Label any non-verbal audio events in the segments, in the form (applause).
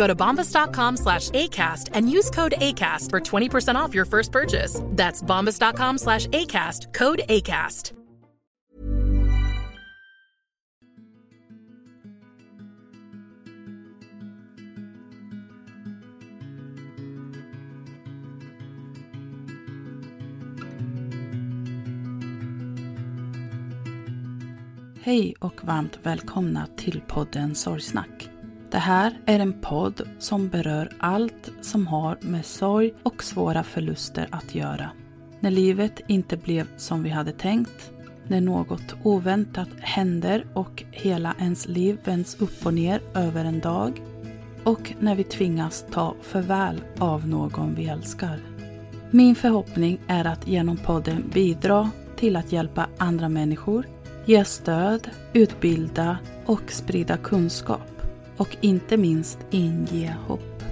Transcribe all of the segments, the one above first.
Go to bombas.com slash ACAST and use code ACAST for 20% off your first purchase. That's bombas.com slash ACAST, code ACAST. Hej och varmt välkomna till podden Sorgsnack. Det här är en podd som berör allt som har med sorg och svåra förluster att göra. När livet inte blev som vi hade tänkt, när något oväntat händer och hela ens liv vänds upp och ner över en dag och när vi tvingas ta farväl av någon vi älskar. Min förhoppning är att genom podden bidra till att hjälpa andra människor, ge stöd, utbilda och sprida kunskap och inte minst inge hopp.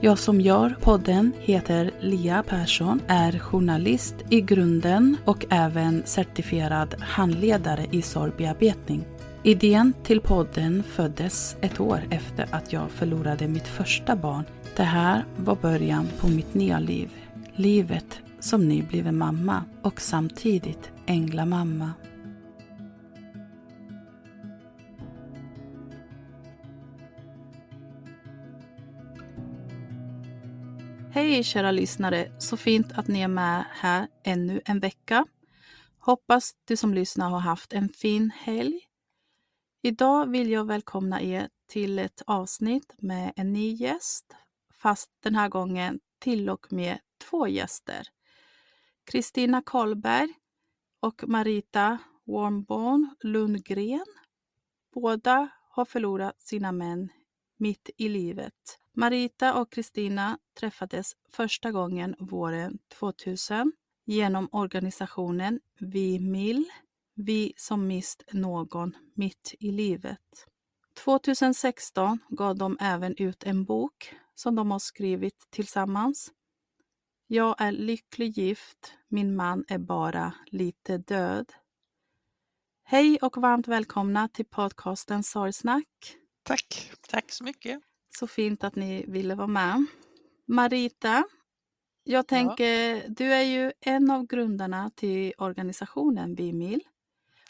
Jag som gör podden heter Lia Persson, är journalist i grunden och även certifierad handledare i sorgbearbetning. Idén till podden föddes ett år efter att jag förlorade mitt första barn. Det här var början på mitt nya liv. Livet som nybliven mamma och samtidigt änglamamma. Hej kära lyssnare! Så fint att ni är med här ännu en vecka. Hoppas du som lyssnar har haft en fin helg. Idag vill jag välkomna er till ett avsnitt med en ny gäst, fast den här gången till och med två gäster. Kristina Karlberg och Marita Warmborn Lundgren. Båda har förlorat sina män mitt i livet. Marita och Kristina träffades första gången våren 2000 genom organisationen Vi Mill, Vi som mist någon mitt i livet. 2016 gav de även ut en bok som de har skrivit tillsammans. Jag är lycklig gift, min man är bara lite död. Hej och varmt välkomna till podcasten Sorgsnack. Tack. Tack så mycket. Så fint att ni ville vara med. Marita, jag tänker, du är ju en av grundarna till organisationen Bimil.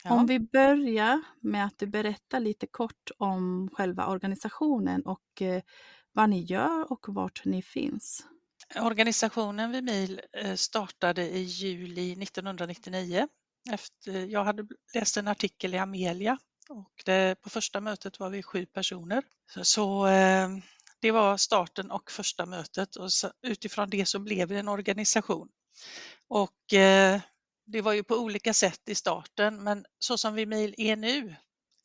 Ja. Om vi börjar med att du berättar lite kort om själva organisationen och eh, vad ni gör och vart ni finns. Organisationen Vimil eh, startade i juli 1999. Efter, jag hade läst en artikel i Amelia och det, på första mötet var vi sju personer. Så, så eh, det var starten och första mötet och så, utifrån det så blev det en organisation. Och eh, det var ju på olika sätt i starten men så som Vimil är nu,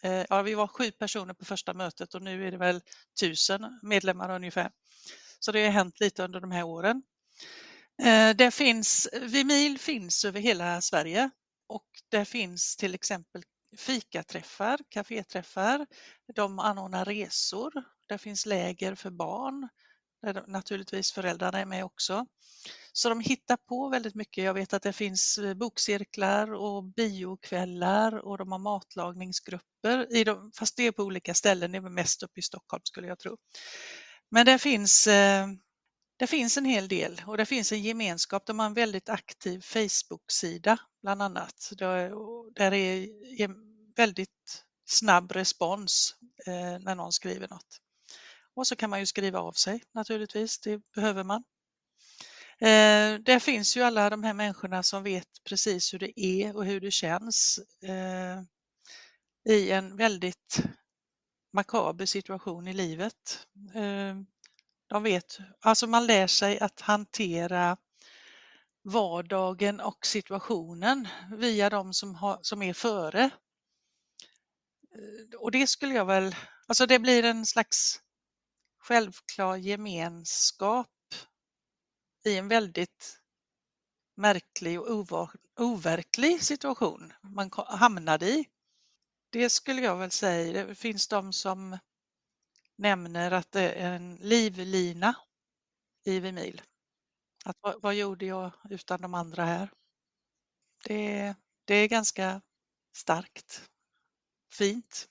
eh, ja vi var sju personer på första mötet och nu är det väl tusen medlemmar ungefär. Så det har hänt lite under de här åren. Eh, det finns, Vimil finns över hela Sverige och det finns till exempel fikaträffar, kaféträffar. De anordnar resor. Det finns läger för barn där naturligtvis föräldrarna är med också. Så de hittar på väldigt mycket. Jag vet att det finns eh, bokcirklar och biokvällar och de har matlagningsgrupper, i de, fast det är på olika ställen, det är mest uppe i Stockholm skulle jag tro. Men det finns, eh, det finns en hel del och det finns en gemenskap. De har en väldigt aktiv Facebook-sida bland annat. Där är väldigt snabb respons eh, när någon skriver något. Och så kan man ju skriva av sig naturligtvis, det behöver man. Eh, där finns ju alla de här människorna som vet precis hur det är och hur det känns eh, i en väldigt makaber situation i livet. Eh, de vet, alltså man lär sig att hantera vardagen och situationen via de som, har, som är före. Eh, och det skulle jag väl, alltså det blir en slags självklar gemenskap i en väldigt märklig och overklig situation man hamnade i. Det skulle jag väl säga. Det finns de som nämner att det är en livlina i Vimil. Att, vad, vad, gjorde jag utan de andra här? Det, det är ganska starkt. Fint.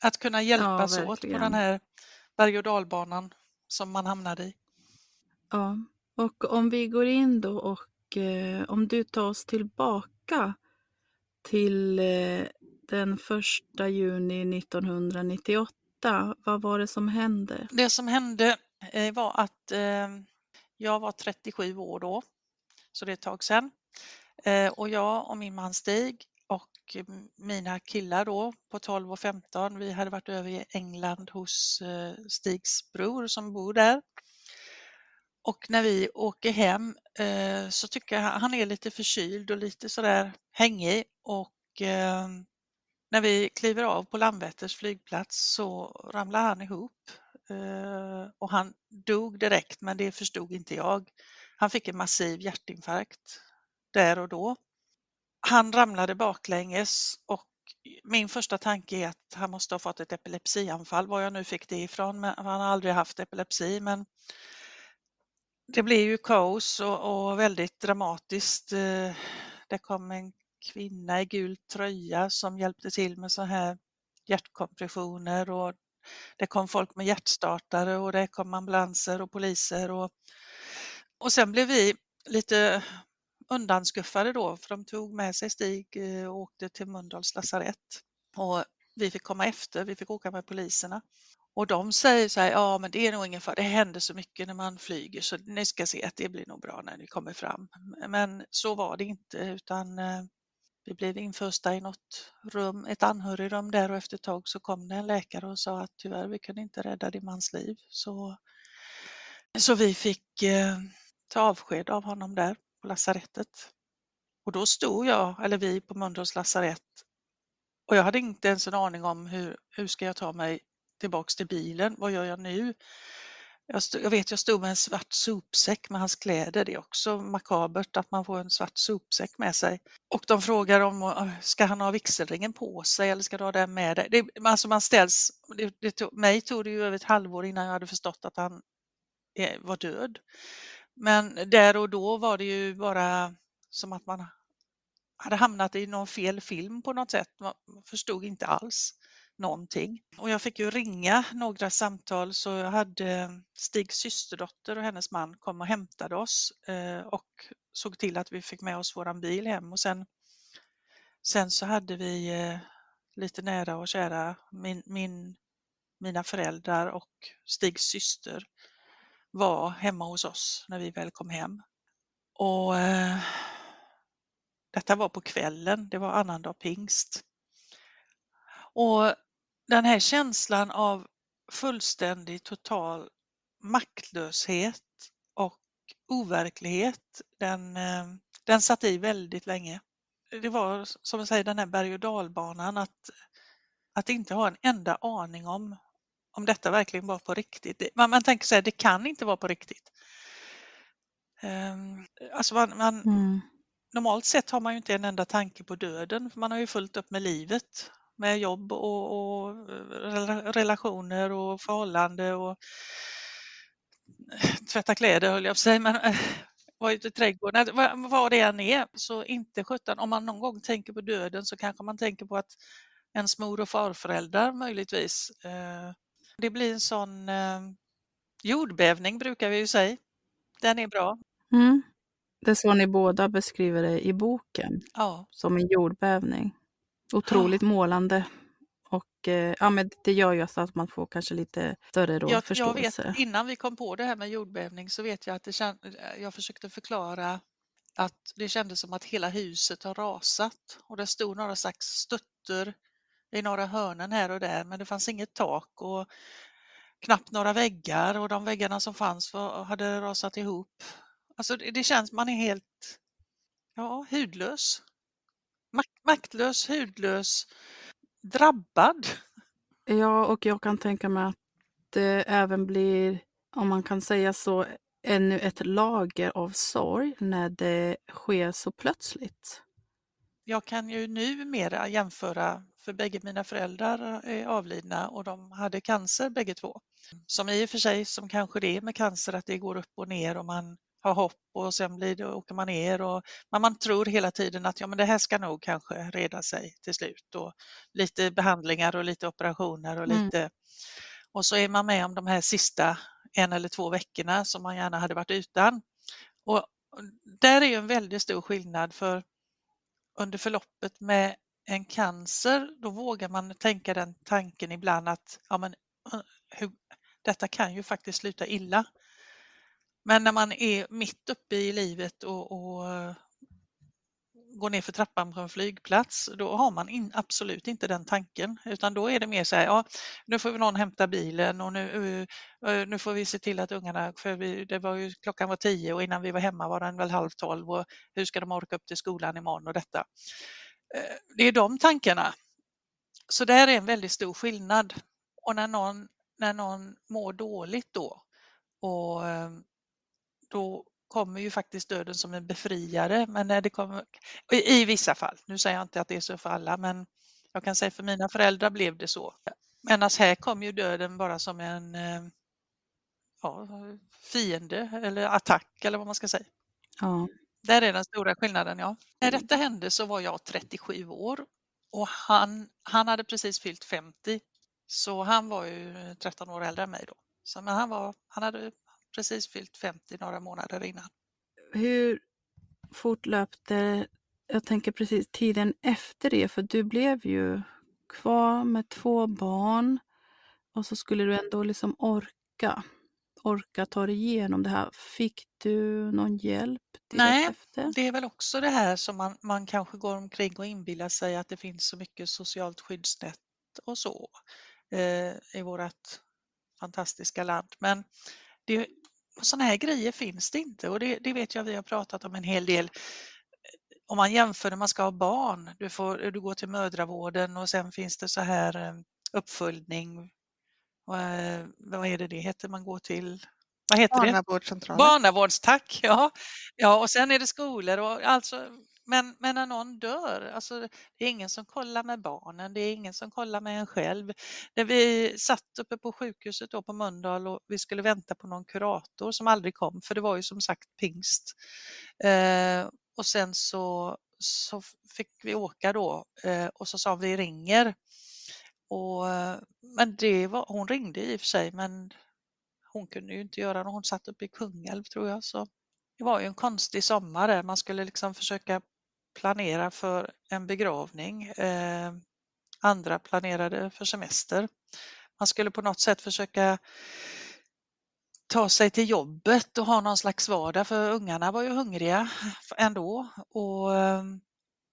Att kunna hjälpas ja, åt på den här berg och dalbanan som man hamnade i. Ja, och om vi går in då och eh, om du tar oss tillbaka till eh, den första juni 1998. Vad var det som hände? Det som hände eh, var att eh, jag var 37 år då, så det är ett tag sedan. Eh, och jag och min man Stig och mina killar då på 12 och 15, vi hade varit över i England hos Stigs bror som bor där. Och när vi åker hem så tycker jag han är lite förkyld och lite sådär hängig och när vi kliver av på Landvetters flygplats så ramlar han ihop eh, och han dog direkt men det förstod inte jag. Han fick en massiv hjärtinfarkt där och då. Han ramlade baklänges och min första tanke är att han måste ha fått ett epilepsianfall, var jag nu fick det ifrån. Men han har aldrig haft epilepsi men det blev ju kaos och, och väldigt dramatiskt. Eh, det kom en kvinna i gul tröja som hjälpte till med så här hjärtkompressioner och det kom folk med hjärtstartare och det kom ambulanser och poliser och, och sen blev vi lite undanskuffade då för de tog med sig Stig eh, och åkte till Mölndals lasarett och vi fick komma efter, vi fick åka med poliserna. Och de säger så här, ja men det är nog ingen fara, det händer så mycket när man flyger så ni ska se att det blir nog bra när ni kommer fram. Men så var det inte utan eh, vi blev infösta i något rum, ett anhörigrum där och efter ett tag så kom det en läkare och sa att tyvärr, vi kunde inte rädda din mans liv. Så, så vi fick eh, ta avsked av honom där på lasarettet. Och då stod jag, eller vi på Mölndals lasarett och jag hade inte ens en aning om hur, hur ska jag ta mig tillbaks till bilen, vad gör jag nu? Jag, stod, jag vet, jag stod med en svart sopsäck med hans kläder. Det är också makabert att man får en svart sopsäck med sig. Och de frågar om, ah, ska han ha vigselringen på sig eller ska du ha den med dig? Det, alltså man ställs, det, det tog, mig tog det ju över ett halvår innan jag hade förstått att han eh, var död. Men där och då var det ju bara som att man hade hamnat i någon fel film på något sätt. Man förstod inte alls någonting. Och jag fick ju ringa några samtal så jag hade Stigs systerdotter och hennes man kom och hämtade oss eh, och såg till att vi fick med oss våran bil hem och sen, sen så hade vi eh, lite nära och kära, min, min, mina föräldrar och Stigs syster var hemma hos oss när vi väl kom hem. Och eh, Detta var på kvällen, det var annandag pingst. Och den här känslan av fullständig total maktlöshet och overklighet, den, eh, den satt i väldigt länge. Det var som jag säger den här berg och dalbanan att, att inte ha en enda aning om om detta verkligen var på riktigt. Man, man tänker så här, det kan inte vara på riktigt. Um, alltså man, man mm. Normalt sett har man ju inte en enda tanke på döden, för man har ju fullt upp med livet med jobb och, och relationer och förhållande och tvätta kläder höll jag på säga. Men, vara ute i trädgården, vad, vad det än är, så inte sjutton, om man någon gång tänker på döden så kanske man tänker på att ens mor och farföräldrar möjligtvis. Eh, det blir en sån eh, jordbävning brukar vi ju säga. Den är bra. Mm. Det är så ni båda beskriver det i boken, Ja, som en jordbävning. Otroligt målande. Och eh, ja, men det gör ju så att man får kanske lite större då jag, jag förståelse. vet, innan vi kom på det här med jordbävning så vet jag att det känd, jag försökte förklara att det kändes som att hela huset har rasat och det stod några slags stötter i några hörnen här och där men det fanns inget tak och knappt några väggar och de väggarna som fanns var, hade rasat ihop. Alltså det, det känns, man är helt ja, hudlös. Mak, maktlös, hudlös, drabbad. Ja, och jag kan tänka mig att det även blir, om man kan säga så, ännu ett lager av sorg när det sker så plötsligt. Jag kan ju numera jämföra, för bägge mina föräldrar är avlidna och de hade cancer bägge två. Som i och för sig, som kanske det är med cancer, att det går upp och ner och man har hopp och sen blir det, åker man ner och men man tror hela tiden att ja, men det här ska nog kanske reda sig till slut och lite behandlingar och lite operationer och Mm. lite och så är man med om de här sista en eller två veckorna som man gärna hade varit utan. Och där är ju en väldigt stor skillnad för under förloppet med en cancer, då vågar man tänka den tanken ibland att ja, men, eh, hur, detta kan ju faktiskt sluta illa. Men när man är mitt uppe i livet och, och eh, går ner för trappan på en flygplats, då har man in, absolut inte den tanken, utan då är det mer så här, ja, nu får vi någon hämta bilen och nu, eh, eh, nu får vi se till att ungarna, för vi, det var ju, klockan var tio och innan vi var hemma var den väl halv tolv och hur ska de orka upp till skolan imorgon och detta. Det är de tankarna. Så där är en väldigt stor skillnad. Och när någon, när någon mår dåligt då, och då kommer ju faktiskt döden som en befriare. Men när det kommer, i, i vissa fall, nu säger jag inte att det är så för alla, men jag kan säga för mina föräldrar blev det så. Medan här kom ju döden bara som en eh, ja, fiende eller attack eller vad man ska säga. Ja. Där är den stora skillnaden, ja. När detta hände så var jag 37 år och han, han hade precis fyllt 50. Så han var ju 13 år äldre än mig då. Så, men han, var, han hade precis fyllt 50 några månader innan. Hur fortlöpte, jag tänker precis tiden efter det, för du blev ju kvar med två barn och så skulle du ändå liksom orka, orka ta dig igenom det här. Fick du någon hjälp Nej, efter? Det är väl också det här som man, man kanske går omkring och inbillar sig att det finns så mycket socialt skyddsnät och så eh, i vårt fantastiska land. Men det, sådana här grejer finns det inte och det, det vet jag vi har pratat om en hel del. Om man jämför när man ska ha barn, du, får, du går till mödravården och sen finns det så här eh, uppföljning. Eh, vad är det det heter man går till? Vad heter? Barnavårdscentralen. Barnavårdstack, ja. ja. Och sen är det skolor och alltså, men, men när någon dör, alltså, det är ingen som kollar med barnen, det är ingen som kollar med en själv. När vi satt uppe på sjukhuset då på Mölndal och vi skulle vänta på någon kurator som aldrig kom, för det var ju som sagt pingst. Eh, och sen så, så fick vi åka då eh, och så sa vi ringer. Och, men det var, hon ringde i och för sig, men hon kunde ju inte göra det. Hon satt uppe i Kungälv tror jag. Så det var ju en konstig sommar där. Man skulle liksom försöka planera för en begravning. Eh, andra planerade för semester. Man skulle på något sätt försöka ta sig till jobbet och ha någon slags vardag för ungarna var ju hungriga ändå. Och, eh,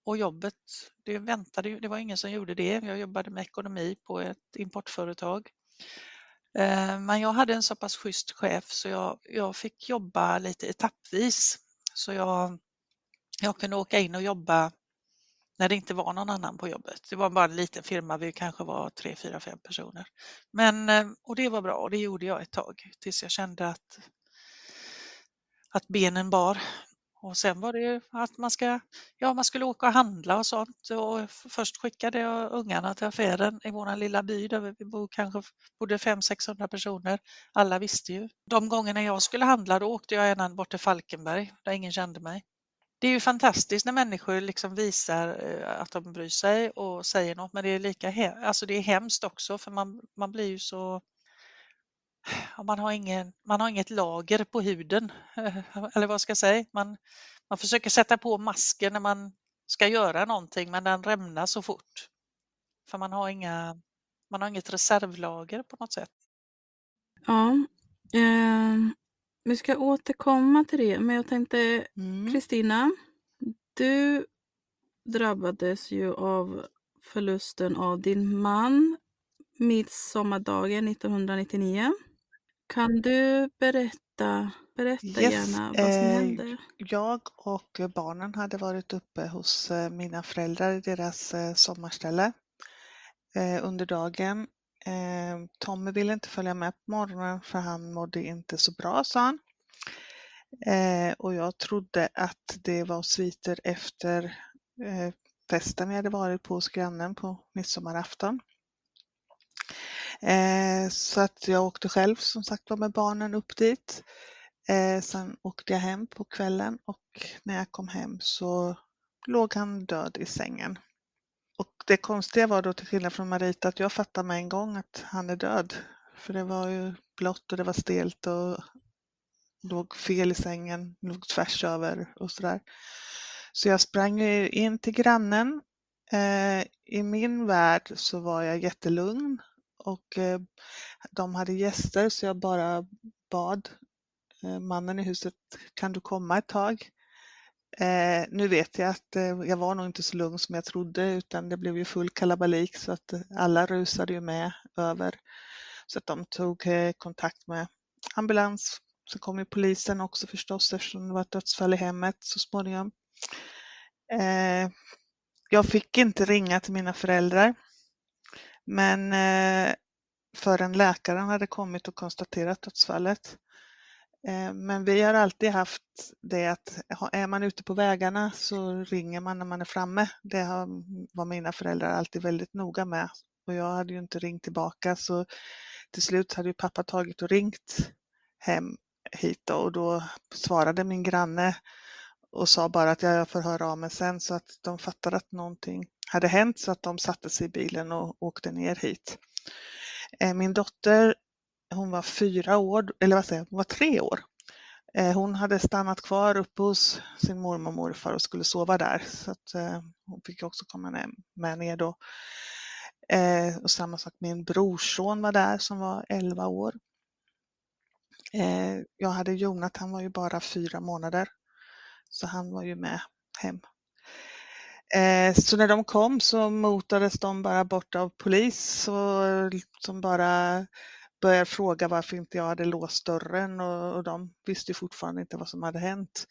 och jobbet, det väntade ju, det var ingen som gjorde det. Jag jobbade med ekonomi på ett importföretag. Eh, men jag hade en så pass schysst chef så jag, jag fick jobba lite etappvis. Så jag, jag kunde åka in och jobba när det inte var någon annan på jobbet. Det var bara en liten firma, vi kanske var tre, fyra, fem personer. Men, eh, och det var bra och det gjorde jag ett tag tills jag kände att, att benen bar. Och sen var det ju att man, ska, ja, man skulle åka och handla och sånt. Och först skickade jag ungarna till affären i vår lilla by där vi bor, kanske bodde 500-600 personer. Alla visste ju. De gångerna jag skulle handla då åkte jag gärna bort till Falkenberg där ingen kände mig. Det är ju fantastiskt när människor liksom visar eh, att de bryr sig och säger något men det är lika alltså det är hemskt också för man, man blir ju så man har, ingen, man har inget lager på huden, (laughs) eller vad ska jag säga? Man, man försöker sätta på masken när man ska göra någonting men den rämnar så fort. För man har, inga, man har inget reservlager på något sätt. Ja, eh, vi ska återkomma till det men jag tänkte mm. Kristina, mm. du drabbades ju av förlusten av din man midsommardagen 1999. Kan du berätta, berätta yes, gärna vad som eh, hände? Jag och barnen hade varit uppe hos eh, mina föräldrar i deras eh, sommarställe under dagen. Eh, Tommy ville inte följa med på morgonen för han mådde inte så bra, sa han. Eh, och jag trodde att det var sviter efter eh, festen vi hade varit på hos grannen på midsommarafton. Eh, så att jag åkte själv som sagt var med barnen upp dit. Eh, sen åkte jag hem på kvällen och när jag kom hem så låg han död i sängen. Och det konstiga var då till skillnad från Marita att jag fattade med en gång att han är död. För det var ju blått och det var stelt och låg fel i sängen, låg tvärs över och sådär. Så jag sprang in till grannen. Eh, I min värld så var jag jättelugn och eh, de hade gäster så jag bara bad eh, mannen i huset, kan du komma ett tag? Eh, nu vet jag att eh, jag var nog inte så lugn som jag trodde utan det blev ju full kalabalik så att eh, alla rusade ju med över. Så att de tog eh, kontakt med ambulans. Så kom ju polisen också förstås eftersom det var ett dödsfall i hemmet så småningom. Jag fick inte ringa till mina föräldrar men eh, förrän läkaren hade kommit och konstaterat dödsfallet. Eh, men vi har alltid haft det att är man ute på vägarna så ringer man när man är framme. Det var mina föräldrar alltid väldigt noga med och jag hade ju inte ringt tillbaka så till slut hade ju pappa tagit och ringt hem hit och då svarade min granne och sa bara att jag får höra av mig sen så att de fattade att någonting hade hänt så att de satte sig i bilen och åkte ner hit. Eh, min dotter, hon var fyra år, eller vad säger jag, hon var tre år. Eh, hon hade stannat kvar uppe hos sin mormor och morfar och skulle sova där så att eh, hon fick också komma med ner då. Eh, och samma sak, min brorson var där som var 11 år. Jag hade Jonathan var ju bara fyra månader så han var ju med hem. Så när de kom så motades de bara bort av polis och, som bara började fråga varför inte jag hade låst dörren och, och de visste fortfarande inte vad som hade hänt.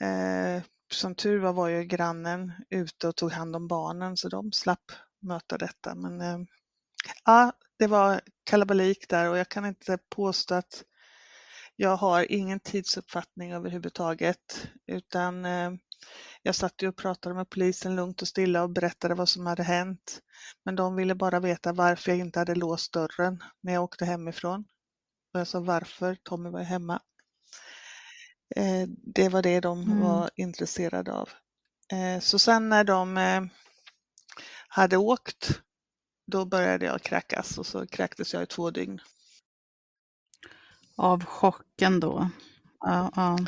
Eh, som tur var var ju grannen ute och tog hand om barnen så de slapp möta detta. Men eh, ja, det var kalabalik där och jag kan inte påstå att jag har ingen tidsuppfattning överhuvudtaget utan eh, jag satt ju och pratade med polisen lugnt och stilla och berättade vad som hade hänt. Men de ville bara veta varför jag inte hade låst dörren när jag åkte hemifrån. Och jag sa varför, Tommy var hemma. Eh, det var det de mm. var intresserade av. Eh, så sen när de hade åkt, då började jag kräkas och så kräktes jag i två dygn. Av chocken då? Ja, ja.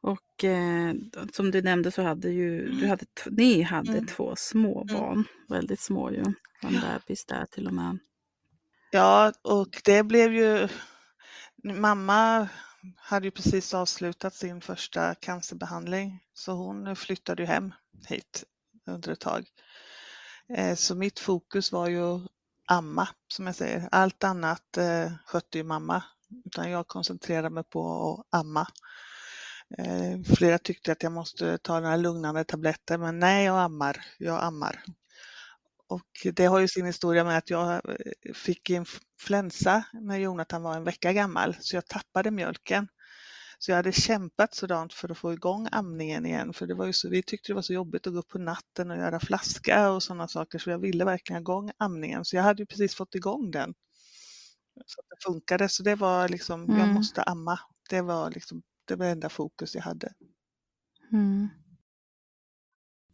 Och eh, som du nämnde så hade ju, du hade, ni hade mm. två små mm. barn, mm. väldigt små ju. En bebis där till och med. Ja, och det blev ju, mamma hade ju precis avslutat sin första cancerbehandling så hon flyttade ju hem hit under ett tag. Eh, så mitt fokus var ju amma som jag säger. Allt annat eh, skötte ju mamma utan jag koncentrerade mig på att amma. Eh, flera tyckte att jag måste ta några lugnande tabletter men nej, jag ammar. Jag ammar. Och det har ju sin historia med att jag eh, fick influensa när Jonathan var en vecka gammal så jag tappade mjölken. Så jag hade kämpat sådant för att få igång amningen igen, för det var ju så, vi tyckte det var så jobbigt att gå upp på natten och göra flaska och sådana saker, så jag ville verkligen ha igång amningen. Så jag hade ju precis fått igång den. Så att det funkade, så det var liksom, Mm. jag måste amma. Det var liksom det var enda fokus jag hade. Mm.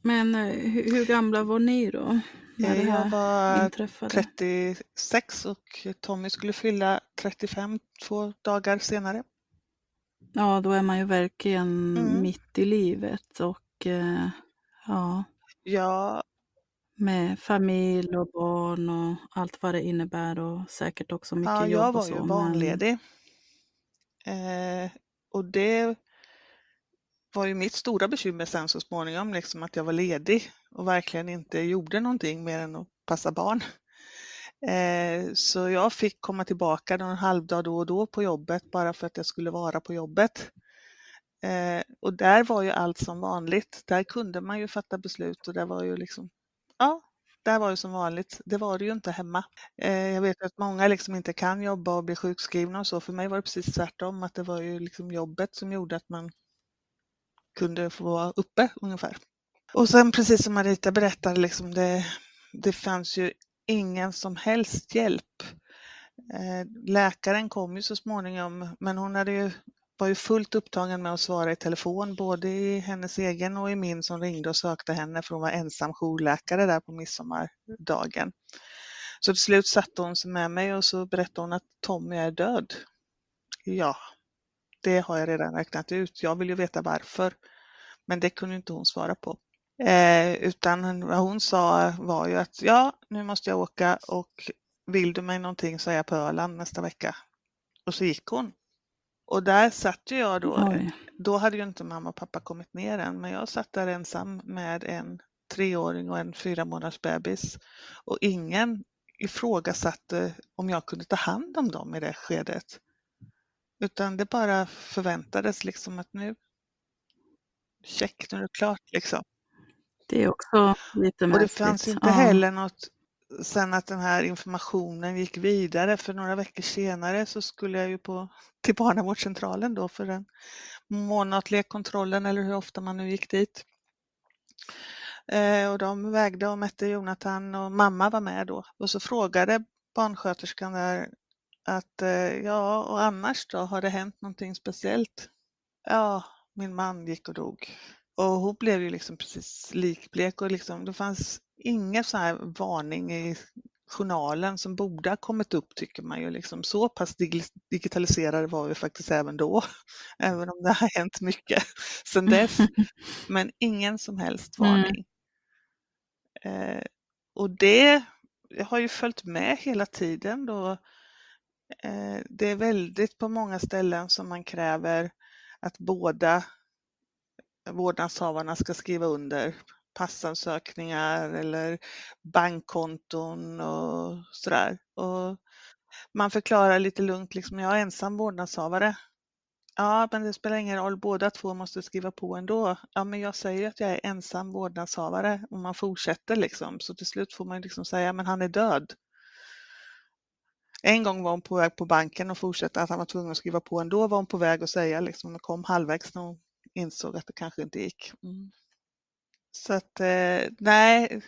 Men eh, hur, hur gamla var ni då? När det Jag här var inträffade? 36 och Tommy skulle fylla 35 två dagar senare. Ja, då är man ju verkligen Mm. mitt i livet och eh, ja, Ja, med familj och barn och allt vad det innebär och säkert också mycket ja jobb jag och var så. ju men- barnledig. Eh, och det var ju mitt stora bekymmer sen så småningom, liksom att jag var ledig och verkligen inte gjorde någonting mer än att passa barn. Eh, så jag fick komma tillbaka någon halvdag då och då på jobbet bara för att jag skulle vara på jobbet. Eh, och där var ju allt som vanligt. Där kunde man ju fatta beslut och det var ju liksom, ja, där var det som vanligt. Det var det ju inte hemma. Eh, jag vet att många liksom inte kan jobba och bli sjukskrivna och så. För mig var det precis tvärtom, att det var ju liksom jobbet som gjorde att man kunde få vara uppe ungefär. Och sen precis som Marita berättade, liksom det, det fanns ju ingen som helst hjälp. Eh, läkaren kom ju så småningom, men hon hade ju, var ju fullt upptagen med att svara i telefon, både i hennes egen och i min som ringde och sökte henne, för hon var ensam jourläkare där på midsommardagen. Så till slut satte hon sig med mig och så berättade hon att Tommy är död. Ja, det har jag redan räknat ut. Jag vill ju veta varför. Men det kunde inte hon svara på. Eh, utan vad hon sa var ju att ja, nu måste jag åka och vill du mig någonting så är jag på Öland nästa vecka. Och så gick hon. Och där satt ju jag då. Oj. Då hade ju inte mamma och pappa kommit ner än, men jag satt där ensam med en treåring och en fyra månaders bebis. Och ingen ifrågasatte om jag kunde ta hand om dem i det skedet. Utan det bara förväntades liksom att nu, check, nu är det klart liksom. Det är också lite Och märkligt. det fanns inte Ja. heller något sen att den här informationen gick vidare för några veckor senare så skulle jag ju på, till barnavårdscentralen då för den månatliga kontrollen eller hur ofta man nu gick dit. Eh, och de vägde och mätte Jonathan och mamma var med då och så frågade barnsköterskan där att eh, ja och annars då, har det hänt någonting speciellt? Ja, min man gick och dog. Och hon blev ju liksom precis likblek och liksom, det fanns ingen sån här varning i journalen som borde ha kommit upp tycker man ju. Liksom. Så pass dig- digitaliserade var vi faktiskt även då, (laughs) även om det har hänt mycket (laughs) sedan dess. (laughs) Men ingen som helst Mm. varning. Eh, och det har ju följt med hela tiden då. Eh, det är väldigt på många ställen som man kräver att båda vårdnadshavarna ska skriva under passansökningar eller bankkonton och sådär. Och man förklarar lite lugnt, liksom, jag är ensam vårdnadshavare. Ja, men det spelar ingen roll, båda två måste skriva på ändå. Ja, men jag säger att jag är ensam vårdnadshavare och man fortsätter liksom. Så till slut får man liksom säga, men han är död. En gång var hon på väg på banken och fortsatte att han var tvungen att skriva på ändå var hon på väg att säga liksom, och kom halvvägs när hon insåg att det kanske inte gick. Mm. Så att eh, nej,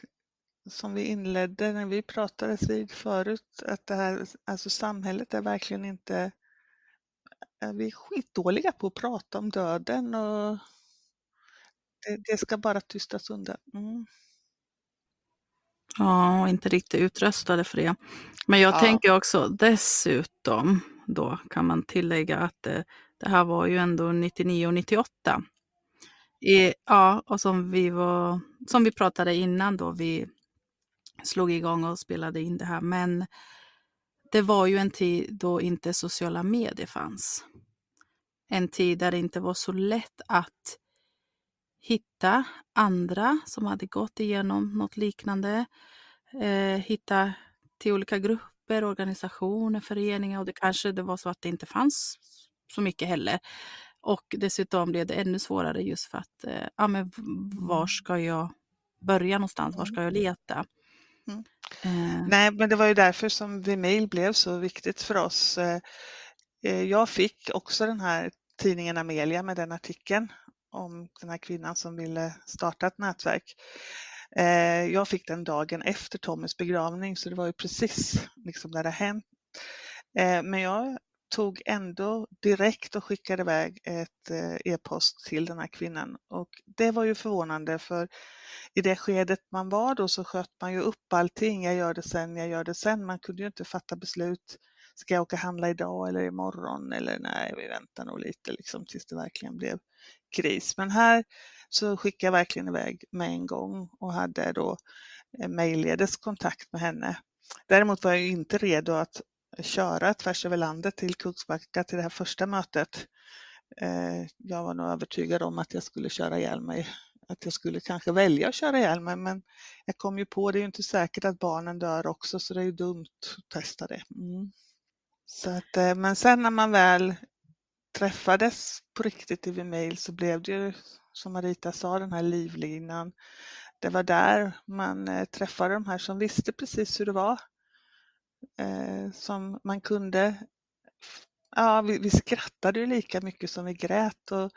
som vi inledde när vi pratades vid förut, att det här, alltså samhället är verkligen inte, eh, vi är skitdåliga på att prata om döden och det, det ska bara tystas undan. Mm. Ja, och inte riktigt utrustade för det. Men jag Ja. tänker också dessutom, då kan man tillägga att det, det här var ju ändå 99 och 98. I, ja, och som vi, var, som vi pratade innan då vi slog igång och spelade in det här. Men det var ju en tid då inte sociala medier fanns. En tid där det inte var så lätt att hitta andra som hade gått igenom något liknande. Eh, hitta till olika grupper, organisationer, föreningar och det kanske det var så att det inte fanns så mycket heller. Och dessutom blev det ännu svårare just för att, eh, ja men var ska jag börja någonstans? Var ska jag leta? Mm. Eh, Nej, men det var ju därför som Vimeo blev så viktigt för oss. Eh, eh, Jag fick också den här tidningen Amelia med den artikeln om den här kvinnan som ville starta ett nätverk. Eh, jag fick den dagen efter Tommys begravning så det var ju precis liksom när det hänt. Men jag tog ändå direkt och skickade iväg ett eh, e-post till den här kvinnan och det var ju förvånande för i det skedet man var då så sköt man ju upp allting. Jag gör det sen, jag gör det sen. Man kunde ju inte fatta beslut. Ska jag åka handla idag eller imorgon? Eller nej, vi väntar nog lite liksom tills det verkligen blev kris. Men här så skickade jag verkligen iväg med en gång och hade då eh, mejlledes kontakt med henne. Däremot var jag inte redo att köra tvärs över landet till Kungsbacka till det här första mötet. Eh, jag var nog övertygad om att jag skulle köra ihjäl mig, att jag skulle kanske välja att köra ihjäl mig, men jag kom ju på, det är ju inte säkert att barnen dör också, så det är ju dumt att testa det. Mm. Så att, eh, men sen när man väl träffades på riktigt i mail så blev det ju som Marita sa, den här livlinan. Det var där man eh, träffade de här som visste precis hur det var. Eh, som man kunde, ja vi, vi skrattade ju lika mycket som vi grät och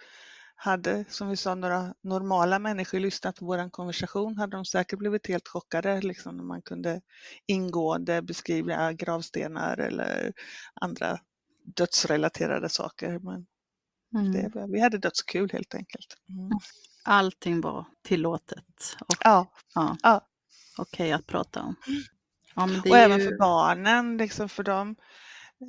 hade, som vi sa, några normala människor lyssnat på vår konversation hade de säkert blivit helt chockade liksom, när man kunde ingående beskriva gravstenar eller andra dödsrelaterade saker. Men mm. det, vi hade dödskul helt enkelt. Mm. Allting var tillåtet och ja. Ja, ja. okej okay att prata om. Ja, och även för barnen, liksom för dem.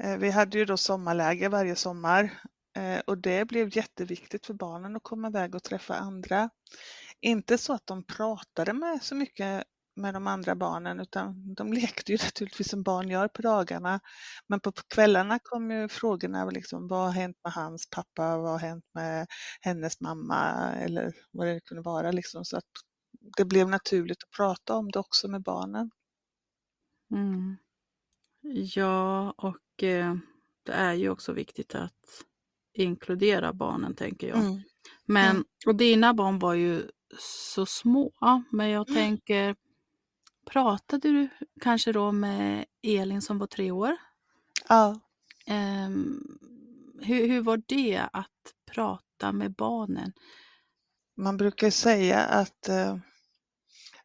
Eh, vi hade ju då sommarläger varje sommar eh, och det blev jätteviktigt för barnen att komma iväg och träffa andra. Inte så att de pratade med så mycket med de andra barnen utan de (laughs) lekte ju naturligtvis som barn gör på dagarna. Men på kvällarna kom ju frågorna liksom, vad har hänt med hans pappa, vad har hänt med hennes mamma eller vad det kunde vara liksom så att det blev naturligt att prata om det också med barnen. Mm. Ja, och eh, det är ju också viktigt att inkludera barnen tänker jag. Mm. Men, mm. och dina barn var ju så små, men jag mm. tänker Pratade du kanske då med Elin som var tre år? Ja. Um, hur, hur var det att prata med barnen? Man brukar säga att eh,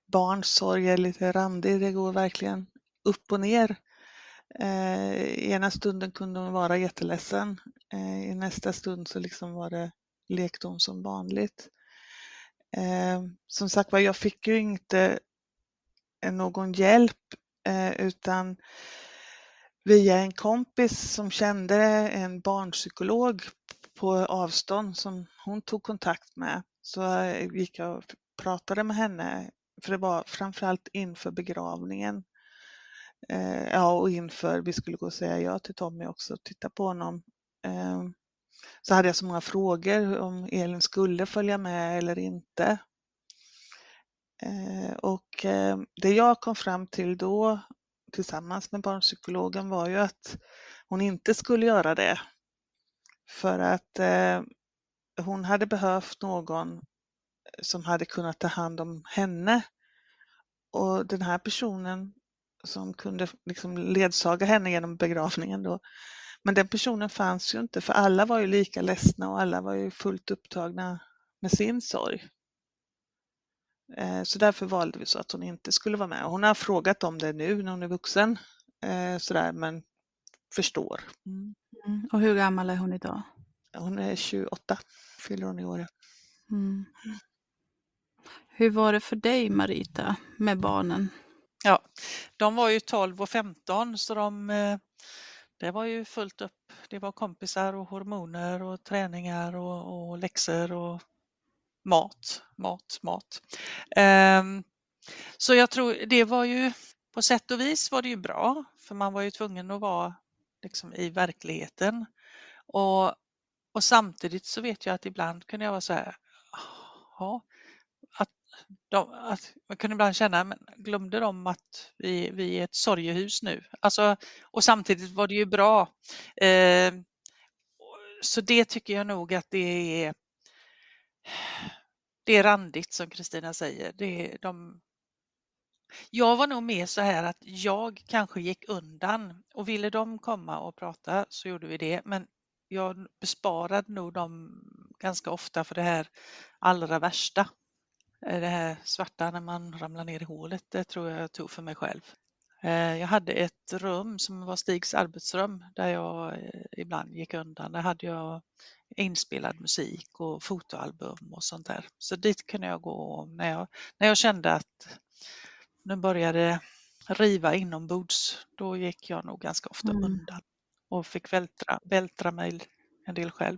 barns sorg är lite randig. Det går verkligen upp och ner. Eh, ena stunden kunde hon vara jätteledsen. Eh, I nästa stund så liksom var det lekte hon som vanligt. Eh, som sagt var, jag fick ju inte eh, någon hjälp eh, utan via en kompis som kände en barnpsykolog på avstånd som hon tog kontakt med så eh, gick jag och pratade med henne för det var framförallt inför begravningen. Eh, ja, och inför vi skulle gå och säga ja till Tommy också och titta på honom. Eh, så hade jag så många frågor om Elin skulle följa med eller inte. Eh, och eh, det jag kom fram till då tillsammans med barnpsykologen var ju att hon inte skulle göra det. För att eh, hon hade behövt någon som hade kunnat ta hand om henne. Och den här personen som kunde liksom ledsaga henne genom begravningen då. Men den personen fanns ju inte för alla var ju lika ledsna och alla var ju fullt upptagna med sin sorg. Eh, så därför valde vi så att hon inte skulle vara med. Hon har frågat om det nu när hon är vuxen, eh, sådär, men förstår. Mm. mm. Och hur gammal är hon idag? Hon är 28, fyller hon i år. Mm. Hur var det för dig Marita med barnen? Ja, de var ju 12 och 15 så de, eh, det var ju fullt upp. Det var kompisar och hormoner och träningar och, och läxor och mat, mat, mat. Um, så jag tror det var ju på sätt och vis var det ju bra för man var ju tvungen att vara liksom i verkligheten. Och, och samtidigt så vet jag att ibland kunde jag vara så här, ja, de, att man kunde ibland känna, men glömde de att vi, vi är ett sorgehus nu? Alltså, och samtidigt var det ju bra. Eh, så det tycker jag nog att det är det är randigt som Kristina säger. Det, de... Jag var nog mer så här att jag kanske gick undan och ville de komma och prata så gjorde vi det. Men jag besparade nog dem ganska ofta för det här allra värsta. Eh, det här svarta när man ramlar ner i hålet, det tror jag jag tog för mig själv. Eh, jag hade ett rum som var Stigs arbetsrum där jag eh, ibland gick undan. Där hade jag inspelad musik och fotoalbum och sånt där. Så dit kunde jag gå när jag, när jag kände att nu började riva inombords. Då gick jag nog ganska ofta mm. undan och fick vältra, vältra mig en del själv.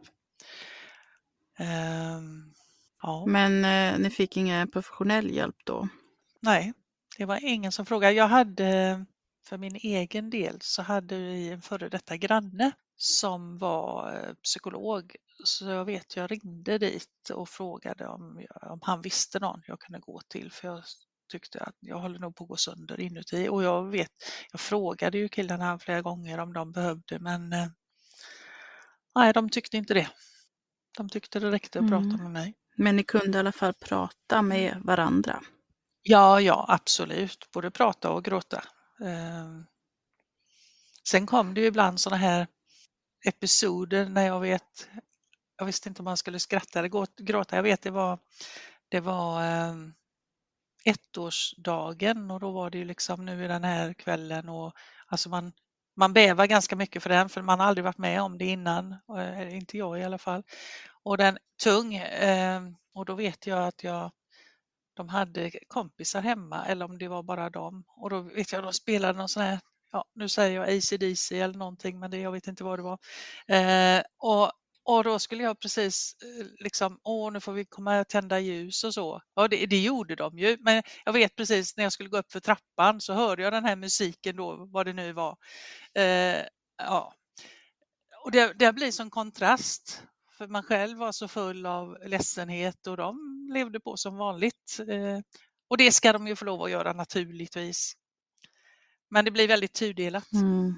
Um, ja. Men eh, ni fick ingen professionell hjälp då? Nej, det var ingen som frågade. Jag hade för min egen del så hade vi en före detta granne som var eh, psykolog. Så jag vet, jag ringde dit och frågade om, om han visste någon jag kunde gå till för jag tyckte att jag håller nog på att gå sönder inuti och jag vet, jag frågade ju killarna flera gånger om de behövde men eh, nej, de tyckte inte det. De tyckte det räckte att mm. prata med mig. Men ni kunde i alla fall prata med varandra? Ja, ja absolut, både prata och gråta. Ehm, sen kom det ju ibland sådana här episoder när jag vet, jag visste inte om man skulle skratta eller gråta, jag vet det var, det var ehm, ettårsdagen och då var det ju liksom nu i den här kvällen och alltså man, man bävar ganska mycket för den för man har aldrig varit med om det innan, eh, inte jag i alla fall. Och den tung ehm, och då vet jag att jag de hade kompisar hemma eller om det var bara dem. Och då vet jag, de spelade någon sån här, ja nu säger jag ACDC eller någonting men det, jag vet inte vad det var. Eh, och, och då skulle jag precis eh, liksom, åh nu får vi komma och tända ljus och så. Ja det, det gjorde de ju, men jag vet precis när jag skulle gå upp för trappan så hörde jag den här musiken då, vad det nu var. Eh, ja. Och det, det blir som kontrast för man själv var så full av ledsenhet och de levde på som vanligt. Eh, och det ska de ju få lov att göra naturligtvis. Men det blir väldigt tudelat. Mm.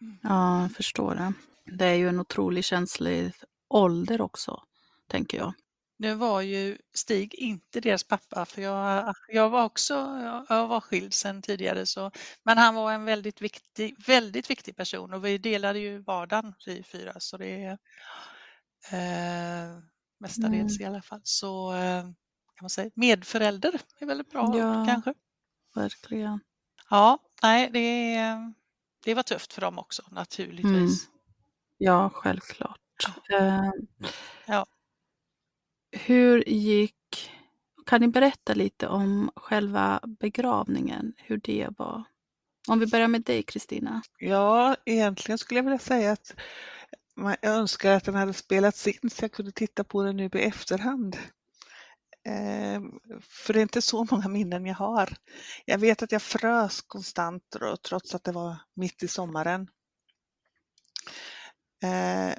mm. Ja, jag förstår det. Det är ju en otroligt känslig ålder också, tänker jag. Nu var ju Stig inte deras pappa för jag, jag var också jag var skild sedan tidigare. Så, men han var en väldigt viktig, väldigt viktig person och vi delade ju vardagen vi fyra. Så det, eh, mestadels mm. i alla fall. Så eh, kan man säga medförälder är väldigt bra ja, kanske. Verkligen. Ja, nej, det, det var tufft för dem också naturligtvis. Mm. Ja, självklart. Ja. Uh, ja. Hur gick, kan ni berätta lite om själva begravningen, hur det var? Om vi börjar med dig Kristina. Ja, egentligen skulle jag vilja säga att jag önskar att den hade spelats in så jag kunde titta på den nu i efterhand. Ehm, för det är inte så många minnen jag har. Jag vet att jag frös konstant trots att det var mitt i sommaren. Ehm,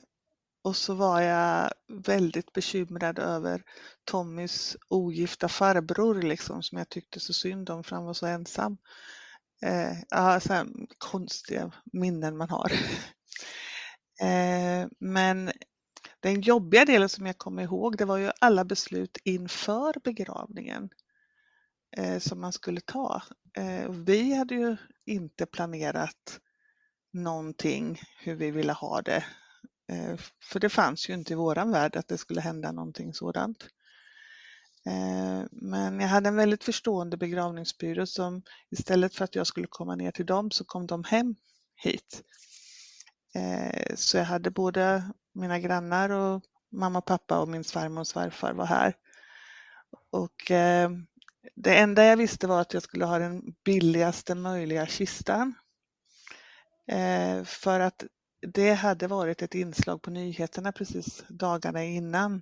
och så var jag väldigt bekymrad över Tommys ogifta farbror liksom, som jag tyckte så synd om för han var så ensam. Eh, ja, så konstiga minnen man har. Ehm, men den jobbiga delen som jag kommer ihåg, det var ju alla beslut inför begravningen eh, som man skulle ta. Eh, vi hade ju inte planerat någonting hur vi ville ha det. Eh, för det fanns ju inte i våran värld att det skulle hända någonting sådant. Eh, men jag hade en väldigt förstående begravningsbyrå som istället för att jag skulle komma ner till dem så kom de hem hit Eh, så jag hade både mina grannar och mamma och pappa och min svärmor och svärfar var här. Och eh, det enda jag visste var att jag skulle ha den billigaste möjliga kistan. Eh, för att det hade varit ett inslag på nyheterna precis dagarna innan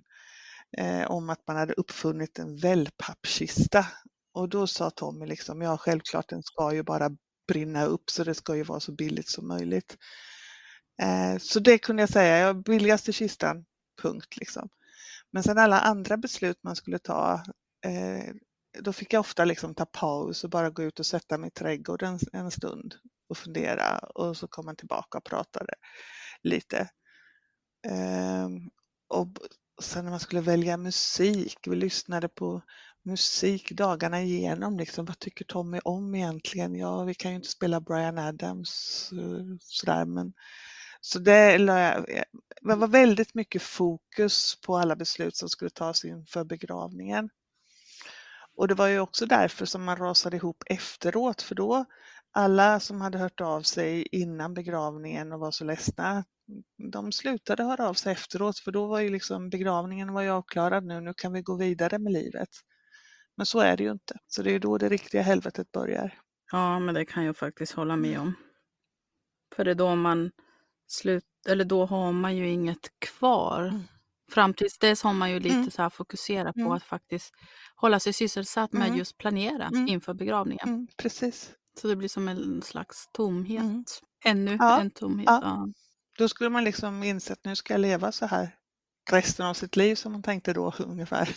eh, om att man hade uppfunnit en wellpappkista. Och då sa Tommy liksom, ja självklart den ska ju bara brinna upp så det ska ju vara så billigt som möjligt. Eh, så det kunde jag säga, jag billigaste kistan, punkt. Liksom. Men sen alla andra beslut man skulle ta, eh, då fick jag ofta liksom ta paus och bara gå ut och sätta mig i trädgården en stund och fundera och så kom man tillbaka och pratade lite. Ehm, och sen när man skulle välja musik, vi lyssnade på musik dagarna igenom. Liksom, vad tycker Tommy om egentligen? Ja, vi kan ju inte spela Brian Adams eh, sådär, men så det, det var väldigt mycket fokus på alla beslut som skulle tas inför begravningen. Och det var ju också därför som man rasade ihop efteråt, för då alla som hade hört av sig innan begravningen och var så ledsna, de slutade höra av sig efteråt, för då var ju liksom begravningen var ju avklarad nu, nu kan vi gå vidare med livet. Men så är det ju inte, så det är då det riktiga helvetet börjar. Ja, men det kan jag faktiskt hålla med om. För det är då man slut, eller då har man ju inget kvar. Mm. Fram tills dess har man ju lite mm. så här fokusera på mm. att faktiskt hålla sig sysselsatt med mm. just planera mm. inför begravningen. Mm, precis. Så det blir som en slags tomhet. Ännu ja. en tomhet. Ja. ja. Då skulle man liksom inse att nu ska jag leva så här resten av sitt liv som man tänkte då (laughs) ungefär.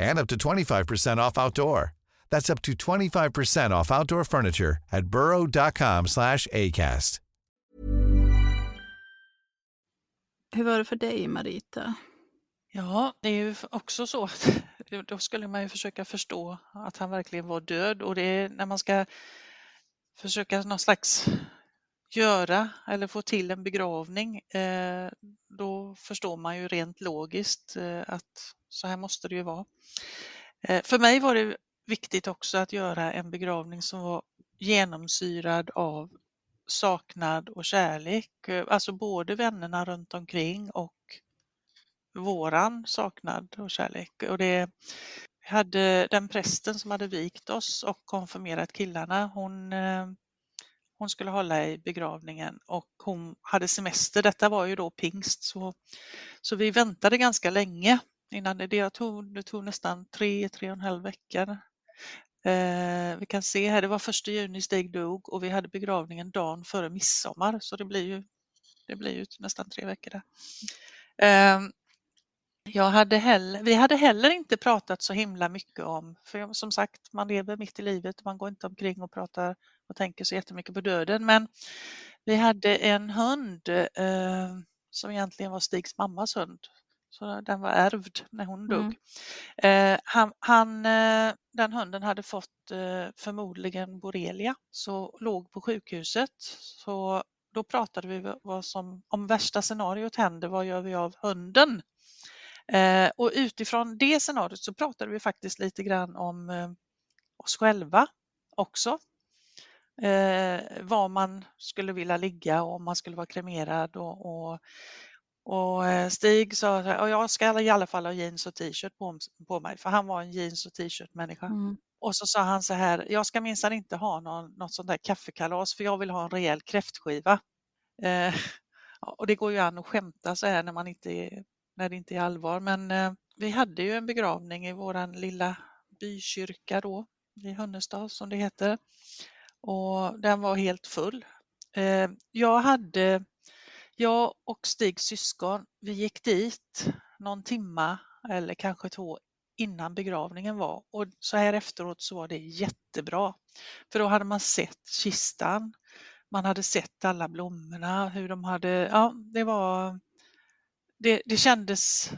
and up to 25% off outdoor. That's up to 25% off outdoor furniture at burrow.com slash ACAST. Hur var det för dig, Marita? Ja, det är ju också så att (laughs) då skulle man ju försöka förstå att han verkligen var död och det är när man ska försöka någon slags göra eller få till en begravning, eh, då förstår man ju rent logiskt eh, att så här måste det ju vara. Eh, för mig var det viktigt också att göra en begravning som var genomsyrad av saknad och kärlek, alltså både vännerna runt omkring och våran saknad och kärlek. Och det hade den prästen som hade vikt oss och konfirmerat killarna, hon hon skulle hålla i begravningen och hon hade semester. Detta var ju då pingst så, så vi väntade ganska länge innan det, det, tog, det tog nästan tre, tre och en halv vecka. Eh, vi kan se här, det var första juni Stig dog och vi hade begravningen dagen före midsommar så det blir ju, det blir ju nästan tre veckor där. Eh, jag hade heller, vi hade heller inte pratat så himla mycket om, för som sagt man lever mitt i livet, man går inte omkring och pratar och tänker så jättemycket på döden. Men vi hade en hund eh, som egentligen var Stigs mammas hund. Så den var ärvd när hon dog. Mm. Eh, han, han, eh, den hunden hade fått eh, förmodligen borrelia, så låg på sjukhuset. Så då pratade vi vad som, om värsta scenariot händer, vad gör vi av hunden? Eh, och utifrån det scenariot så pratade vi faktiskt lite grann om eh, oss själva också eh, var man skulle vilja ligga och om man skulle vara kremerad. Och, och, och eh, Stig sa att jag ska i alla fall ha jeans och t-shirt på, på mig, för han var en jeans och t-shirt människa. Mm. Och så sa han så här, jag ska minsann inte ha någon, något sånt där kaffekalas för jag vill ha en rejäl kräftskiva. Eh, (laughs) och det går ju an att skämta så här när, man inte när det inte är allvar, men eh, vi hade ju en begravning i våran lilla bykyrka då, i Hönnestad som det heter och den var helt full. Eh, jag hade, jag och Stigs syskon, vi gick dit någon timma eller kanske två innan begravningen var och så här efteråt så var det jättebra. För då hade man sett kistan, man hade sett alla blommorna, hur de hade, ja det var, det, det kändes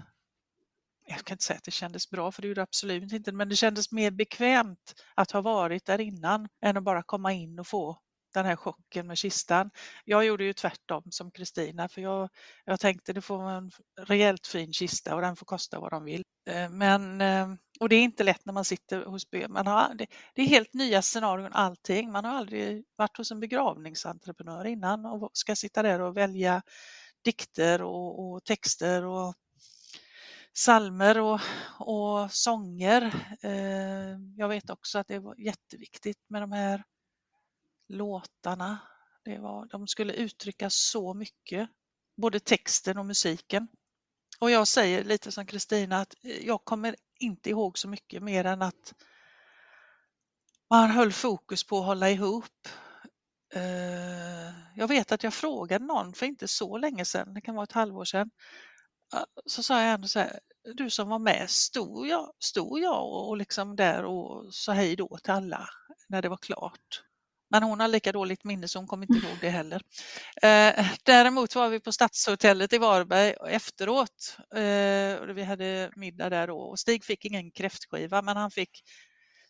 jag kan inte säga att det kändes bra, för det gjorde det absolut inte, men det kändes mer bekvämt att ha varit där innan än att bara komma in och få den här chocken med kistan. Jag gjorde ju tvärtom som Kristina, för jag, jag tänkte det får en rejält fin kista och den får kosta vad de vill. Eh, men, eh, och det är inte lätt när man sitter hos man har, det, det är helt nya scenarion allting. Man har aldrig varit hos en begravningsentreprenör innan och ska sitta där och välja dikter och, och texter och salmer och, och sånger. Eh, jag vet också att det var jätteviktigt med de här låtarna. Det var, de skulle uttrycka så mycket, både texten och musiken. Och jag säger lite som Kristina att jag kommer inte ihåg så mycket mer än att man höll fokus på att hålla ihop. Eh, jag vet att jag frågade någon för inte så länge sedan, det kan vara ett halvår sedan, så sa jag ändå så här, du som var med, stod jag, stod jag och liksom där och sa hej då till alla när det var klart? Men hon har lika dåligt minne så hon kommer inte ihåg det heller. Eh, däremot var vi på Stadshotellet i Varberg efteråt. Eh, och vi hade middag där då och Stig fick ingen kräftskiva men han fick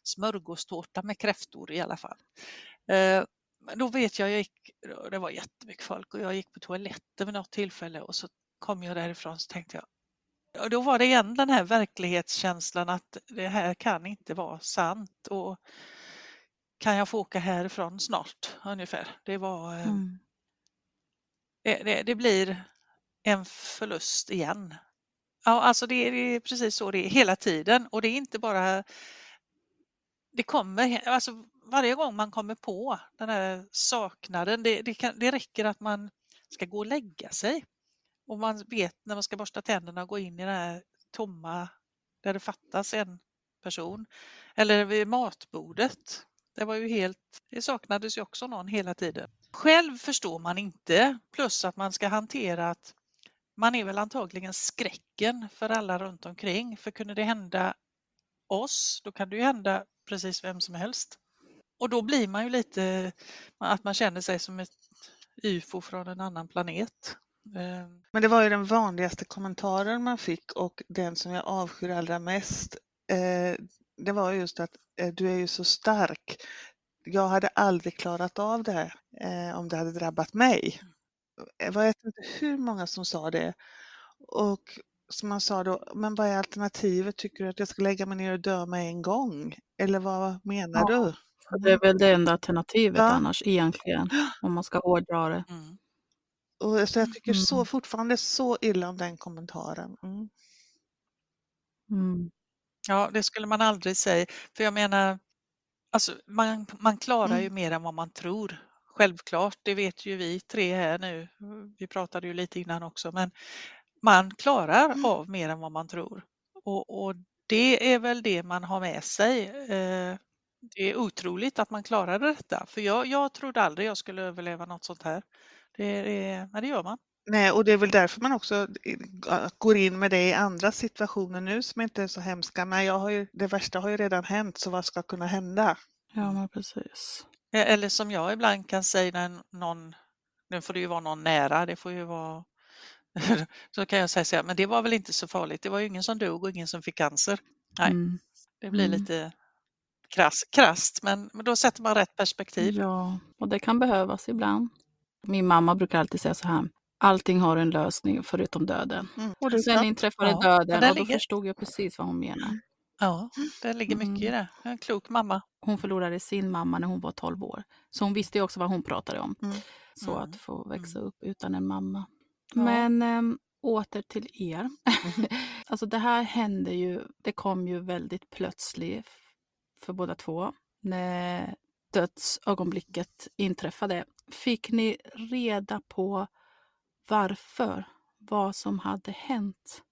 smörgåstårta med kräftor i alla fall. Då vet jag, jag gick, det var jättemycket folk och jag gick på toaletten vid något tillfälle och så kom jag därifrån så tänkte jag, och då var det igen den här verklighetskänslan att det här kan inte vara sant. Och kan jag få åka härifrån snart ungefär? Det var eh, mm. det, det, det, blir en förlust igen. Ja, alltså det, det, är precis så det är hela tiden och det är inte bara det kommer, alltså varje gång man kommer på den här saknaden, det, det, kan, det räcker att man ska gå och lägga sig och man vet när man ska borsta tänderna och gå in i det här tomma där det fattas en person. Eller vid matbordet. Det var ju helt, det saknades ju också någon hela tiden. Själv förstår man inte, plus att man ska hantera att man är väl antagligen skräcken för alla runt omkring. För kunde det hända oss, då kan det ju hända precis vem som helst. Och då blir man ju lite att man känner sig som ett UFO från en annan planet. Ehm. Men det var ju den vanligaste kommentaren man fick och den som jag avskyr allra mest. Eh, det var just att eh, du är ju så stark. Jag hade aldrig klarat av det här eh, om det hade drabbat mig. Jag vet inte hur många som sa det. Och som man sa då, men vad är alternativet? Tycker du att jag ska lägga mig ner och dö med en gång? Eller vad menar ja, du? Det är väl det enda alternativet ja. annars egentligen, om man ska hårdra det. Mm. Och så jag tycker så, mm. fortfarande så illa om den kommentaren. Mm. Mm. Ja, det skulle man aldrig säga. För jag menar, alltså, man, man klarar ju mm. mer än vad man tror. Självklart, det vet ju vi tre här nu. Vi pratade ju lite innan också, men man klarar mm. av mer än vad man tror. Och, och, det är väl det man har med sig. Eh, det är otroligt att man klarade detta, för jag, jag trodde aldrig jag skulle överleva något sånt här. Det, det, nej, det gör man. Nej, och det är väl därför man också går in med det i andra situationer nu som inte är så hemska. Men jag har ju, det värsta har ju redan hänt, så vad ska kunna hända? Ja, men precis. Eller som jag ibland kan säga när någon, nu får det ju vara någon nära, det får ju vara (laughs) så kan jag säga så här, men det var väl inte så farligt. Det var ju ingen som dog och ingen som fick cancer. Nej, mm. det blir mm. lite krass, krasst, men, men då sätter man rätt perspektiv. Ja, och det kan behövas ibland. Min mamma brukar alltid säga så här, allting har en lösning förutom döden. Mm. Och Sen inträffade ja. döden och då ligger... förstod jag precis vad hon menar. Ja, det ligger mycket mm. i det. En klok mamma. Hon förlorade sin mamma när hon var 12 år. Så hon visste ju också vad hon pratade om. Mm. Så mm. att få växa mm. upp utan en mamma. Ja. Men äm, ehm, åter till er. Mm. (laughs) alltså det här hände ju, det kom ju väldigt plötsligt för båda två. När dödsögonblicket inträffade. Fick ni reda på varför? Vad som hade hänt?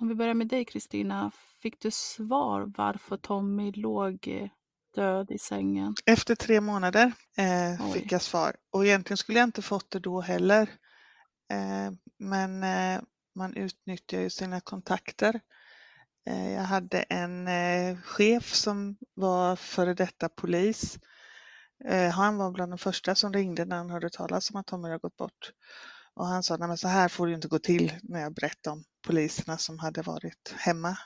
Om vi börjar med dig Kristina, fick du svar varför Tommy låg eh, död i sängen? Efter tre månader eh, fick jag svar och egentligen skulle jag inte fått det då heller. Eh, men eh, man utnyttjar ju sina kontakter. Eh, jag hade en chef som var före detta polis han var bland de första som ringde när han hörde talas om att Tommy hade gått bort. Och han sa, nej men så här får det inte gå till när jag berättade om poliserna som hade varit hemma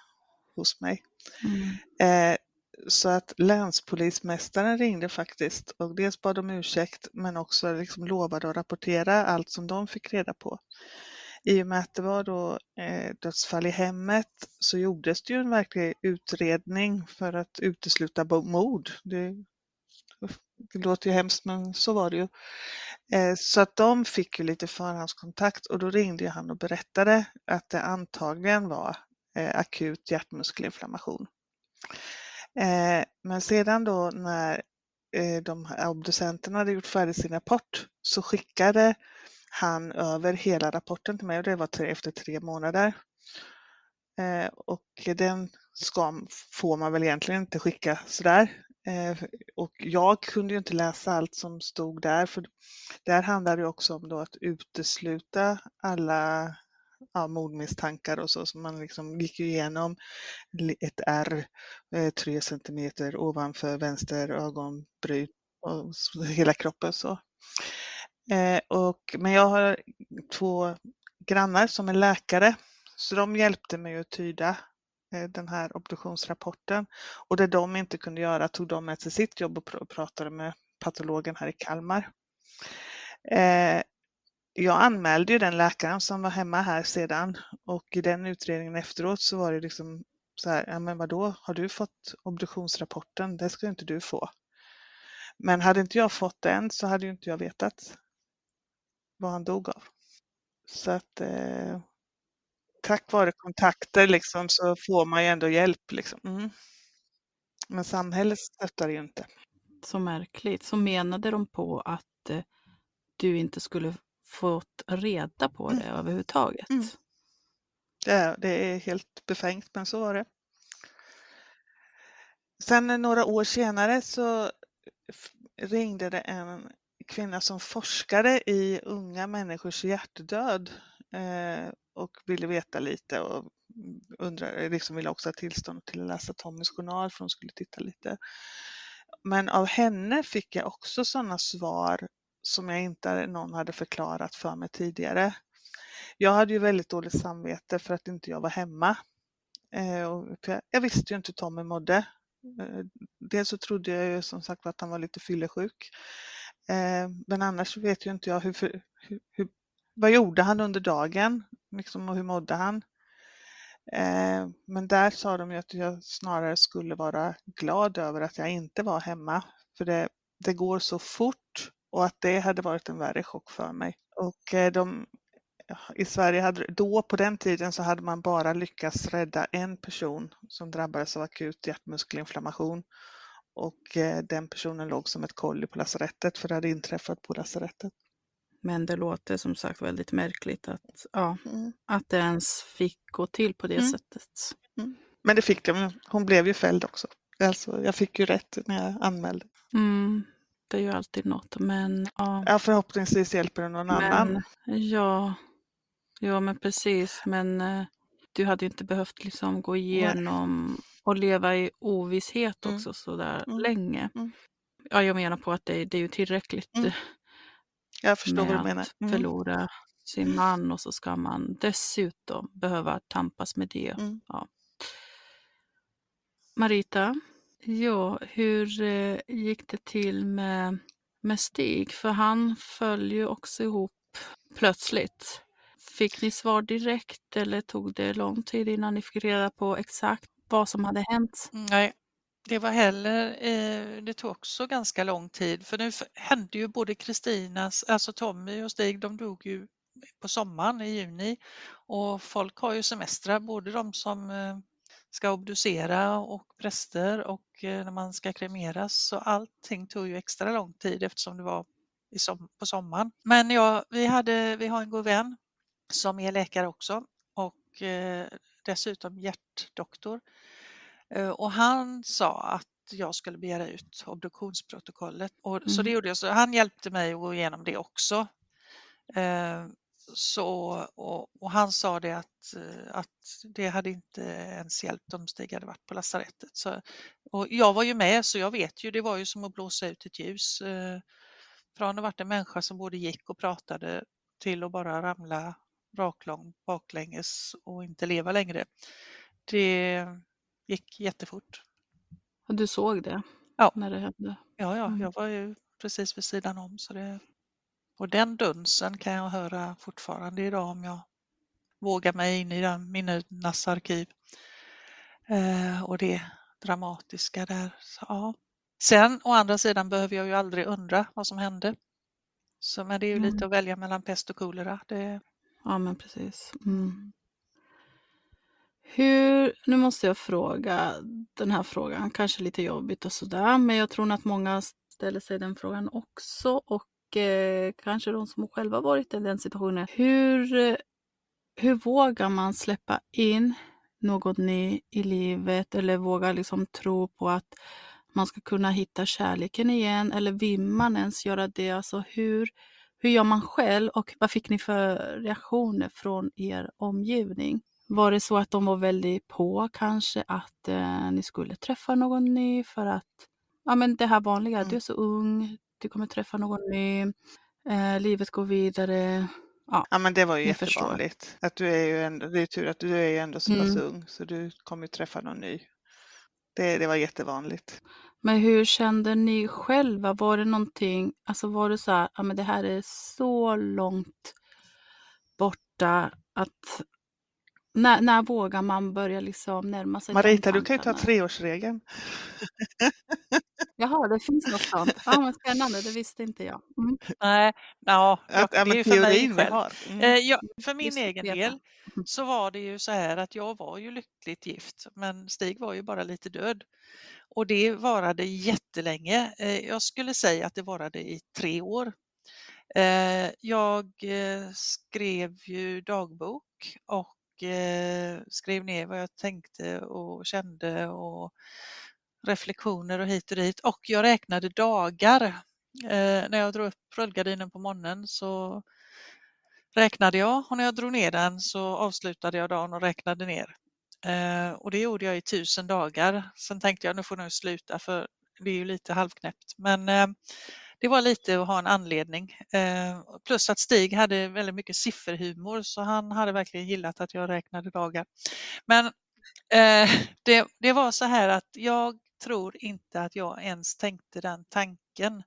hos mig. Mm. Så att länspolismästaren ringde faktiskt och dels bad om ursäkt men också liksom lovade att rapportera allt som de fick reda på. I och med att det var då eh, dödsfall i hemmet så gjordes det ju en verklig utredning för att utesluta mord. Det det låter ju hemskt men så var det ju. Eh, så att de fick ju lite förhandskontakt och då ringde han och berättade att det antagligen var eh, akut hjärtmuskelinflammation. Eh, men sedan då när eh, de här obducenterna hade gjort färdigt sin rapport så skickade han över hela rapporten till mig och det var tre, efter tre månader. Eh, och den ska, får man väl egentligen inte skicka sådär. Eh, och jag kunde ju inte läsa allt som stod där för där handlade det också om då att utesluta alla ja, mordmisstankar och så. Så man liksom gick igenom ett R eh, tre centimeter ovanför vänster ögonbryn och hela kroppen så. Eh, och, men jag har två grannar som är läkare så de hjälpte mig att tyda eh, den här obduktionsrapporten. Och det de inte kunde göra tog de med sig sitt jobb och pratade med patologen här i Kalmar. Eh, jag anmälde ju den läkaren som var hemma här sedan och i den utredningen efteråt så var det liksom så här, ja men vadå, har du fått obduktionsrapporten? Det ska inte du få. Men hade inte jag fått den så hade ju inte jag vetat vad han dog av. Så att eh, tack vare kontakter liksom så får man ju ändå hjälp. Liksom. Mm. Men samhället stöttar ju inte. Så märkligt. Så menade de på att eh, du inte skulle fått reda på det mm. överhuvudtaget? Mm. Det, är, det är helt befängt, men så var det. Sen några år senare så ringde det en kvinna som forskade i unga människors hjärtdöd eh, och ville veta lite och undrade, liksom ville också ha tillstånd till att läsa Tommys journal för hon skulle titta lite. Men av henne fick jag också sådana svar som jag inte någon hade förklarat för mig tidigare. Jag hade ju väldigt dåligt samvete för att inte jag var hemma. Eh, jag visste ju inte hur Tommy mådde. Eh, dels så trodde jag ju som sagt att han var lite fyllesjuk. Eh, men annars vet ju inte jag hur, hur, hur, vad gjorde han under dagen liksom, och hur mådde han? Men där sa de ju att jag snarare skulle vara glad över att jag inte var hemma. För det, det går så fort och att det hade varit en värre chock för mig. Och eh, de, i Sverige hade, då på den tiden så hade man bara lyckats rädda en person som drabbades av akut hjärtmuskelinflammation och eh, den personen låg som ett kolli på lasarettet för det hade inträffat på lasarettet. Men det låter som sagt väldigt märkligt att, ja, mm. att det ens fick gå till på det mm. sättet. Mm. Men det fick det, hon blev ju fälld också. Alltså, jag fick ju rätt när jag anmälde. Är ju alltid något. Men ja. ja förhoppningsvis hjälper det någon men, annan. Ja, ja men precis. Men eh, du hade ju inte behövt liksom gå igenom Nej. och leva i ovisshet mm. också sådär mm. länge. Mm. Ja, jag menar på att det, det är ju tillräckligt mm. Jag förstår vad du menar. att mm. förlora sin man och så ska man dessutom behöva tampas med det. Mm. Ja. Marita, Ja, hur eh, gick det till med, med Stig? För han föll ju också ihop plötsligt. Fick ni svar direkt eller tog det lång tid innan ni fick reda på exakt vad som hade hänt? Mm, nej, det var heller, eh, det tog också ganska lång tid för nu hände ju både Kristinas, alltså Tommy och Stig, de dog ju på sommaren i juni och folk har ju semestrar, både de som eh, ska obducera och präster och eh, när man ska kremeras så allting tog ju extra lång tid eftersom det var som, på sommaren. Men ja, vi, hade, vi har en god vän som är läkare också och eh, dessutom hjärtdoktor. Eh, och han sa att jag skulle begära ut obduktionsprotokollet. Och, mm. Så det gjorde jag. Så han hjälpte mig att gå igenom det också. Eh, så, och, och, han sa det att, eh, att det hade inte ens hjälpt om Stig hade varit på lasarettet. Så, och jag var ju med så jag vet ju, det var ju som att blåsa ut ett ljus. Från att ha varit en människa som både gick och pratade till att bara ramla raklång baklänges och inte leva längre. Det gick jättefort. Och du såg det ja. när det hände? Ja, ja, mm. jag var ju precis vid sidan om så det, och den dunsen kan jag höra fortfarande idag om jag vågar mig in i minnenas arkiv. Eh, och det dramatiska där. Så, ja. Sen å andra sidan behöver jag ju aldrig undra vad som hände. Så, men det är ju mm. lite att välja mellan pest och kolera. Det... Ja men precis. Mm. Hur, nu måste jag fråga den här frågan, kanske lite jobbigt och sådär, men jag tror att många ställer sig den frågan också och eh, kanske de som själva varit i den situationen. Hur, eh, hur vågar man släppa in något ny i livet eller våga liksom tro på att man ska kunna hitta kärleken igen eller vill man ens göra det? Alltså hur, hur gör man själv och vad fick ni för reaktioner från er omgivning? Var det så att de var väldigt på kanske att eh, ni skulle träffa någon ny för att, ja men det här vanliga, Mm. du är så ung, du kommer träffa någon ny, eh, livet går vidare. Ja, Ja men det var ju förstår. jättevanligt. Att du är ju ändå, det är tur att du är ju ändå så pass Mm. ung så du kommer träffa någon ny. Det, det var jättevanligt. Men hur kände ni själva? Var det någonting, alltså var det så här, ja men det här är så långt borta att när, när vågar man börja liksom närma sig Marita, du kan ju ta treårsregeln. Jaha, det finns något sånt. Ja, men spännande, det visste inte jag. Mm. Nej, ja, jag, Att, det är ju för mig själv. Mm. Eh, jag, för min Just det, egen vet del. Mm. så var det ju så här att jag var ju lyckligt gift men Stig var ju bara lite död. Och det varade jättelänge. Eh, Jag skulle säga att det varade i tre år. Eh, Jag skrev ju dagbok och eh, skrev ner vad jag tänkte och kände och reflektioner och hit och dit och jag räknade dagar. Eh, När jag drog upp rullgardinen på morgonen så räknade jag och när jag drog ner den så avslutade jag dagen och räknade ner. Eh, och det gjorde jag i tusen dagar. Sen tänkte jag nu får jag sluta för det är ju lite halvknäppt. Men eh, det var lite att ha en anledning. Eh, plus att Stig hade väldigt mycket sifferhumor så han hade verkligen gillat att jag räknade dagar. Men eh, det, det var så här att jag tror inte att jag ens tänkte den tanken.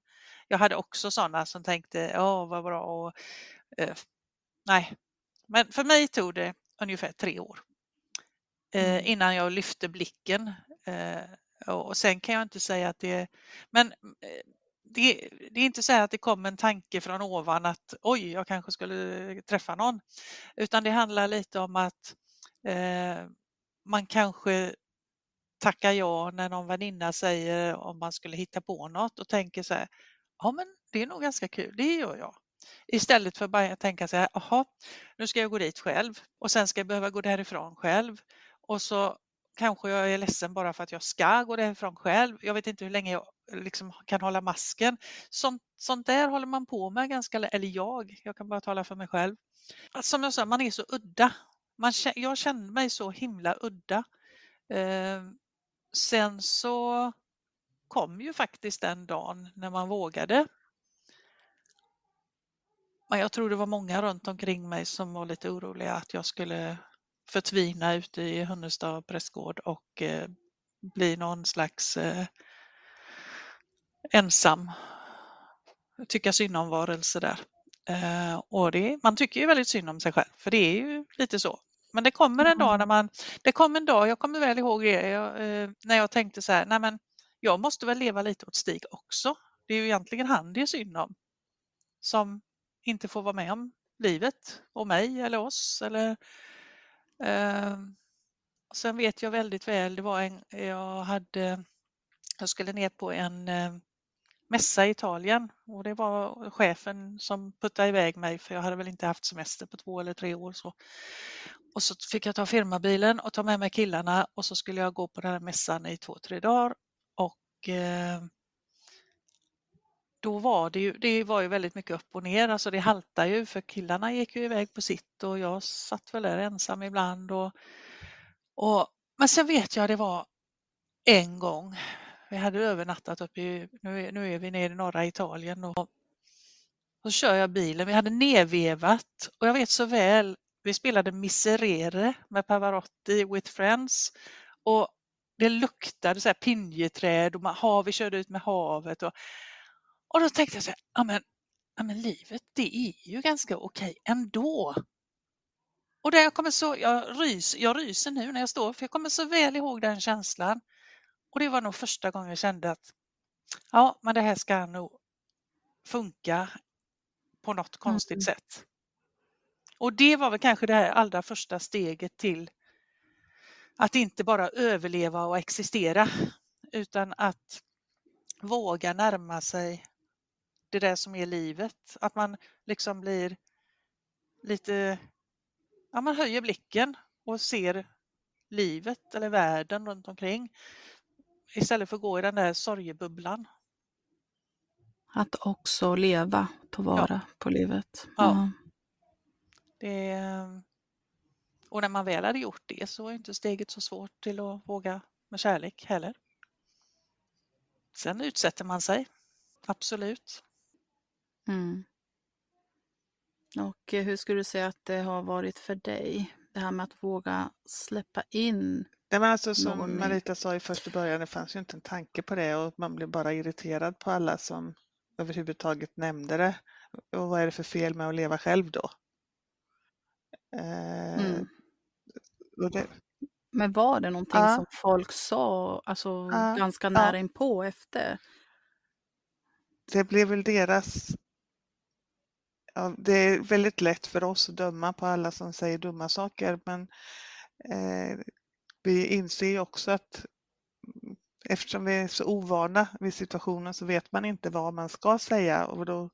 Jag hade också sådana som tänkte, ja vad bra och eh, nej. Men för mig tog det ungefär tre år Mm. innan jag lyfte blicken. Och sen kan jag inte säga att det men det, det är inte så att det kom en tanke från ovan att oj, jag kanske skulle träffa någon. Utan det handlar lite om att eh, man kanske tackar ja när någon väninna säger om man skulle hitta på något och tänker så här, ja men det är nog ganska kul, det gör jag. Istället för bara att tänka så här, jaha, nu ska jag gå dit själv och sen ska jag behöva gå därifrån själv och så kanske jag är ledsen bara för att jag ska gå därifrån själv. Jag vet inte hur länge jag liksom kan hålla masken. Sånt, sånt där håller man på med ganska eller jag, jag kan bara tala för mig själv. Att Som jag sa, man är så udda. Man, jag känner mig så himla udda. Eh, sen så kom ju faktiskt den dagen när man vågade. Men jag tror det var många runt omkring mig som var lite oroliga att jag skulle förtvina ute i Hunnestad prästgård och eh, bli någon slags eh, ensam tycka synd om varelse där. Eh, och det, man tycker ju väldigt synd om sig själv, för det är ju lite så. Men det kommer en dag när man, det kom en dag, jag kommer väl ihåg det, jag, eh, när jag tänkte så här, nej men jag måste väl leva lite åt Stig också. Det är ju egentligen han det är synd om. Som inte får vara med om livet och mig eller oss. Eller, eh, sen vet jag väldigt väl, det var en, jag hade, jag skulle ner på en eh, mässa i Italien och det var chefen som puttade iväg mig för jag hade väl inte haft semester på två eller tre år. Så. Och så fick jag ta firmabilen och ta med mig killarna och så skulle jag gå på den här mässan i två, tre dagar. Och eh, då var det ju, det var ju väldigt mycket upp och ner, alltså det haltade ju för killarna gick ju iväg på sitt och jag satt väl där ensam ibland. Och, och, men sen vet jag det var en gång, vi hade övernattat uppe i, nu är, nu är vi nere i norra Italien och så kör jag bilen, vi hade nedvevat och jag vet så väl, vi spelade Miserere med Pavarotti with Friends och det luktade så här pinjeträd och man, hav, vi körde ut med havet och, och då tänkte jag så här, ja men, ja men livet det är ju ganska okej ändå. Och där jag kommer så, jag, rys, jag ryser nu när jag står, för jag kommer så väl ihåg den känslan. Och det var nog första gången jag kände att ja, men det här ska nog funka på något konstigt Mm. sätt. Och det var väl kanske det här allra första steget till att inte bara överleva och existera utan att våga närma sig det där som är livet. Att man liksom blir lite, ja man höjer blicken och ser livet eller världen runt omkring istället för att gå i den där sorgebubblan. Att också leva, ta vara ja. på livet. Ja. Mm. Det, och när man väl hade gjort det så är inte steget så svårt till att våga med kärlek heller. Sen utsätter man sig, absolut. Mm. Och hur skulle du säga att det har varit för dig? Det här med att våga släppa in Nej, men alltså, som Marita sa i första början, det fanns ju inte en tanke på det och man blev bara irriterad på alla som överhuvudtaget nämnde det. Och vad är det för fel med att leva själv då? Eh, mm. det... Men var det någonting ja. som folk sa alltså ja. ganska nära ja. inpå efter? Det blev väl deras Ja, det är väldigt lätt för oss att döma på alla som säger dumma saker men eh, vi inser ju också att eftersom vi är så ovana vid situationen så vet man inte vad man ska säga och då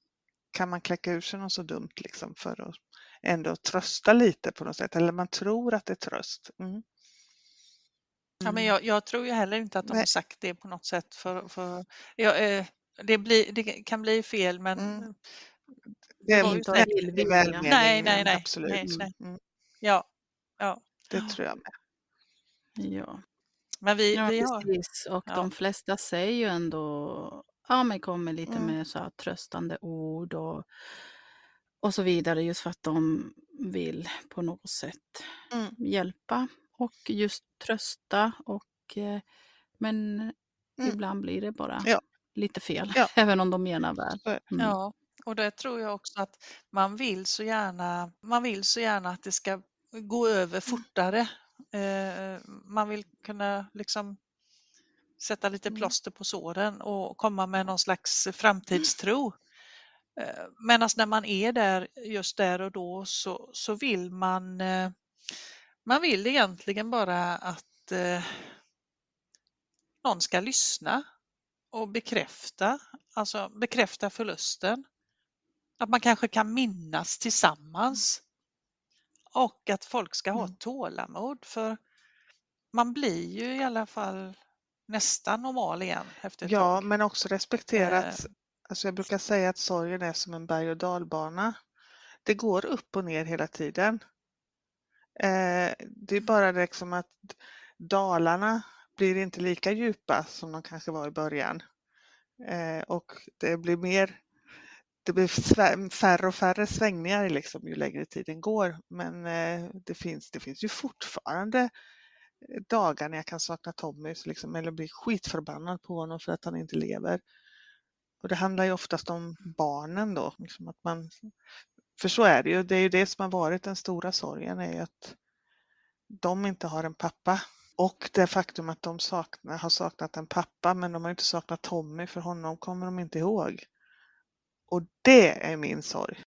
kan man kläcka ur sig något så dumt liksom för att ändå trösta lite på något sätt. Eller man tror att det är tröst. Mm. Ja, men jag, jag, tror ju heller inte att de Nej. har sagt det på något sätt. För, för ja, eh, det, blir, det kan bli fel men mm. Det är inte välmening. Nej, nej, nej. Absolut. Nej, nej. Mm. Ja, ja. Det tror jag med. Ja. Men vi, ja, vi precis. Och ja. de flesta säger ju ändå, ja men kommer lite mm. med så här tröstande ord och, och så vidare just för att de vill på något sätt mm. hjälpa och just trösta och eh, men mm. ibland blir det bara ja. lite fel, ja. (laughs) även om de menar väl. Mm. Ja, och det tror jag också att man vill så gärna, man vill så gärna att det ska gå över mm. fortare man vill kunna liksom sätta lite mm. plåster på såren och komma med någon slags framtidstro. Eh, Medan när man är där just där och då så, så vill man eh, man vill egentligen bara att eh, någon ska lyssna och bekräfta, alltså bekräfta förlusten. Att man kanske kan minnas tillsammans och att folk ska ha mm. tålamod för man blir ju i alla fall nästan normal igen efter ett Ja, tag. men också respektera att, eh. alltså jag brukar säga att sorgen är som en berg och dalbana. Det går upp och ner hela tiden. Eh, det är bara liksom att dalarna blir inte lika djupa som de kanske var i början. Eh, och det blir mer det blir färre och färre svängningar liksom ju längre tiden går. Men eh, det finns, det finns ju fortfarande eh, dagar när jag kan sakna Tommy liksom, eller bli skitförbannad på honom för att han inte lever. Och det handlar ju oftast om barnen då. Liksom att man, för så är det ju. Det är ju det som har varit den stora sorgen är att de inte har en pappa. Och det faktum att de saknar, har saknat en pappa men de har inte saknat Tommy för honom kommer de inte ihåg. Och det är min sorg.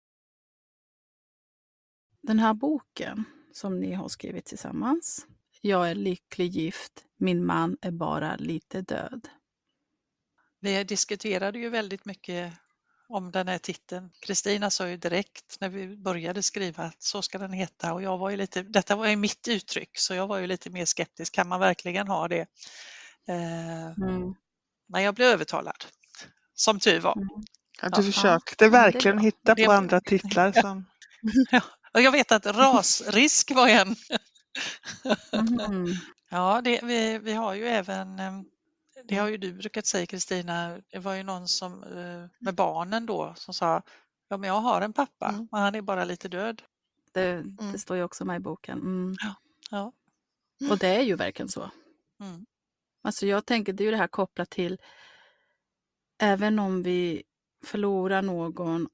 Den här boken som ni har skrivit tillsammans, Jag är lycklig gift, min man är bara lite död. Vi diskuterade ju väldigt mycket om den här titeln. Kristina sa ju direkt när vi började skriva att så ska den heta och jag var ju lite, detta var ju mitt uttryck så jag var ju lite mer skeptisk, kan man verkligen ha det? Eh, mm. Men jag blev övertalad, som tur var. Mm. Ja, du försökte verkligen hitta på andra titlar. Som... (laughs) ja, och jag vet att rasrisk var en. mm. (laughs) Ja, det, vi, vi har ju även, eh, det har ju du brukat säga Kristina, det var ju någon som eh, med barnen då som sa, ja men jag har en pappa, mm. men han är bara lite död. Det, det mm. står ju också med i boken. Mm. Ja. ja. Och det är ju verkligen så. Mm. Alltså jag tänker, det är ju det här kopplat till, även om vi förlorar någon,